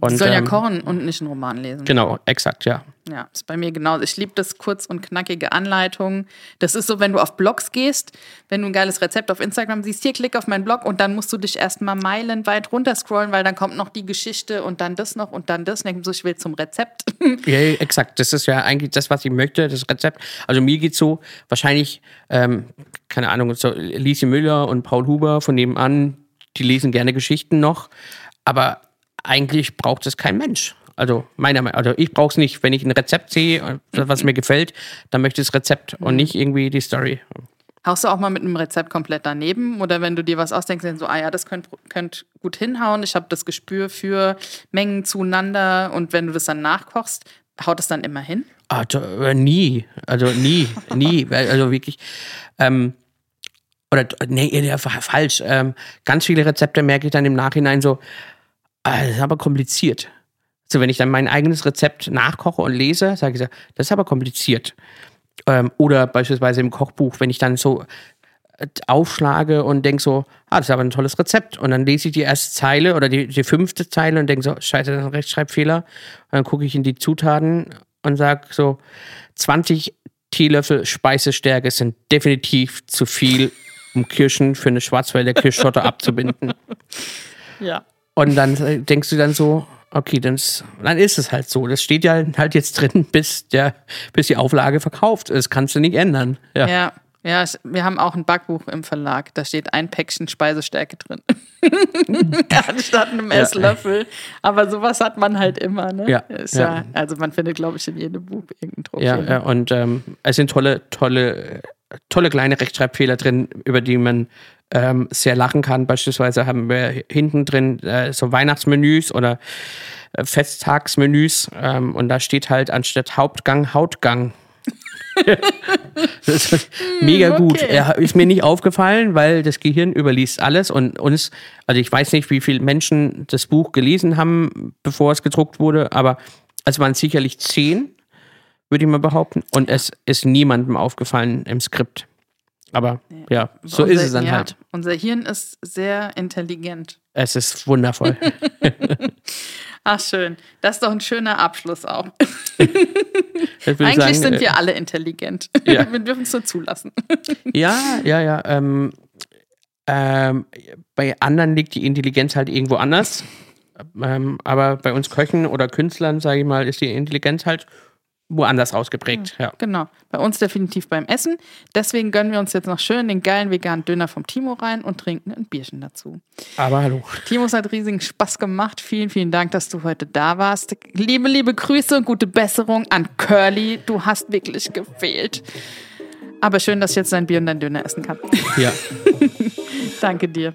S3: Und,
S1: Die sollen ja
S3: ähm,
S1: kochen und nicht einen Roman lesen.
S3: Genau, exakt, ja.
S1: Ja, ist bei mir genauso. Ich liebe das kurz und knackige Anleitungen. Das ist so, wenn du auf Blogs gehst, wenn du ein geiles Rezept auf Instagram siehst, hier klick auf meinen Blog und dann musst du dich erstmal meilenweit runterscrollen, weil dann kommt noch die Geschichte und dann das noch und dann das. Und dann so, ich will zum Rezept.
S3: Ja, exakt. Das ist ja eigentlich das, was ich möchte, das Rezept. Also mir geht's so, wahrscheinlich, ähm, keine Ahnung, so Lise Müller und Paul Huber von nebenan, die lesen gerne Geschichten noch, aber eigentlich braucht es kein Mensch. Also meiner Meinung also ich brauche es nicht. Wenn ich ein Rezept sehe, was mir gefällt, dann möchte ich das Rezept und nicht irgendwie die Story.
S1: Haust du auch mal mit einem Rezept komplett daneben? Oder wenn du dir was ausdenkst, dann so, ah ja, das könnte könnt gut hinhauen. Ich habe das Gespür für Mengen zueinander. Und wenn du das dann nachkochst, haut es dann immer hin?
S3: Ah, äh, nie. Also nie, nie. Also wirklich. Ähm, oder nee, falsch. Ähm, ganz viele Rezepte merke ich dann im Nachhinein so, ah, das ist aber kompliziert. So, wenn ich dann mein eigenes Rezept nachkoche und lese, sage ich so, das ist aber kompliziert. Ähm, oder beispielsweise im Kochbuch, wenn ich dann so äh, aufschlage und denke so, ah, das ist aber ein tolles Rezept. Und dann lese ich die erste Zeile oder die, die fünfte Zeile und denke so, scheiße, das ist ein Rechtschreibfehler. Und dann gucke ich in die Zutaten und sage so, 20 Teelöffel Speisestärke sind definitiv zu viel, um Kirschen für eine Schwarzwälder Kirschtorte abzubinden.
S1: Ja.
S3: Und dann äh, denkst du dann so, okay, dann ist, dann ist es halt so. Das steht ja halt jetzt drin, bis, der, bis die Auflage verkauft ist. Kannst du nicht ändern. Ja.
S1: Ja, ja, wir haben auch ein Backbuch im Verlag. Da steht ein Päckchen Speisestärke drin. Anstatt einem Esslöffel. Aber sowas hat man halt immer, ne?
S3: Ja,
S1: ja.
S3: ja.
S1: also man findet, glaube ich, in jedem Buch irgendeinen Druck.
S3: Ja, ja, und ähm, es sind tolle, tolle, tolle kleine Rechtschreibfehler drin, über die man ähm, sehr lachen kann. Beispielsweise haben wir hinten drin äh, so Weihnachtsmenüs oder äh, Festtagsmenüs ähm, und da steht halt anstatt Hauptgang Hautgang. das ist mega gut.
S1: okay.
S3: Er ist mir nicht aufgefallen, weil das Gehirn überliest alles und uns, also ich weiß nicht, wie viele Menschen das Buch gelesen haben, bevor es gedruckt wurde, aber es waren sicherlich zehn, würde ich mal behaupten. Und es ist niemandem aufgefallen im Skript. Aber ja, so
S1: Unser-
S3: ist es dann
S1: ja,
S3: halt.
S1: Unser Hirn ist sehr intelligent.
S3: Es ist wundervoll.
S1: Ach, schön. Das ist doch ein schöner Abschluss auch. Eigentlich
S3: sagen,
S1: sind
S3: äh,
S1: wir alle intelligent.
S3: ja.
S1: Wir dürfen es nur zulassen.
S3: Ja, ja, ja. Ähm, ähm, bei anderen liegt die Intelligenz halt irgendwo anders. Ähm, aber bei uns Köchen oder Künstlern, sage ich mal, ist die Intelligenz halt woanders ausgeprägt. Ja.
S1: Genau. Bei uns definitiv beim Essen. Deswegen gönnen wir uns jetzt noch schön den geilen veganen Döner vom Timo rein und trinken ein Bierchen dazu.
S3: Aber hallo.
S1: Timo, es hat riesigen Spaß gemacht. Vielen, vielen Dank, dass du heute da warst. Liebe, liebe Grüße und gute Besserung an Curly. Du hast wirklich gefehlt. Aber schön, dass ich jetzt dein Bier und dein Döner essen kann.
S3: Ja.
S1: Danke dir.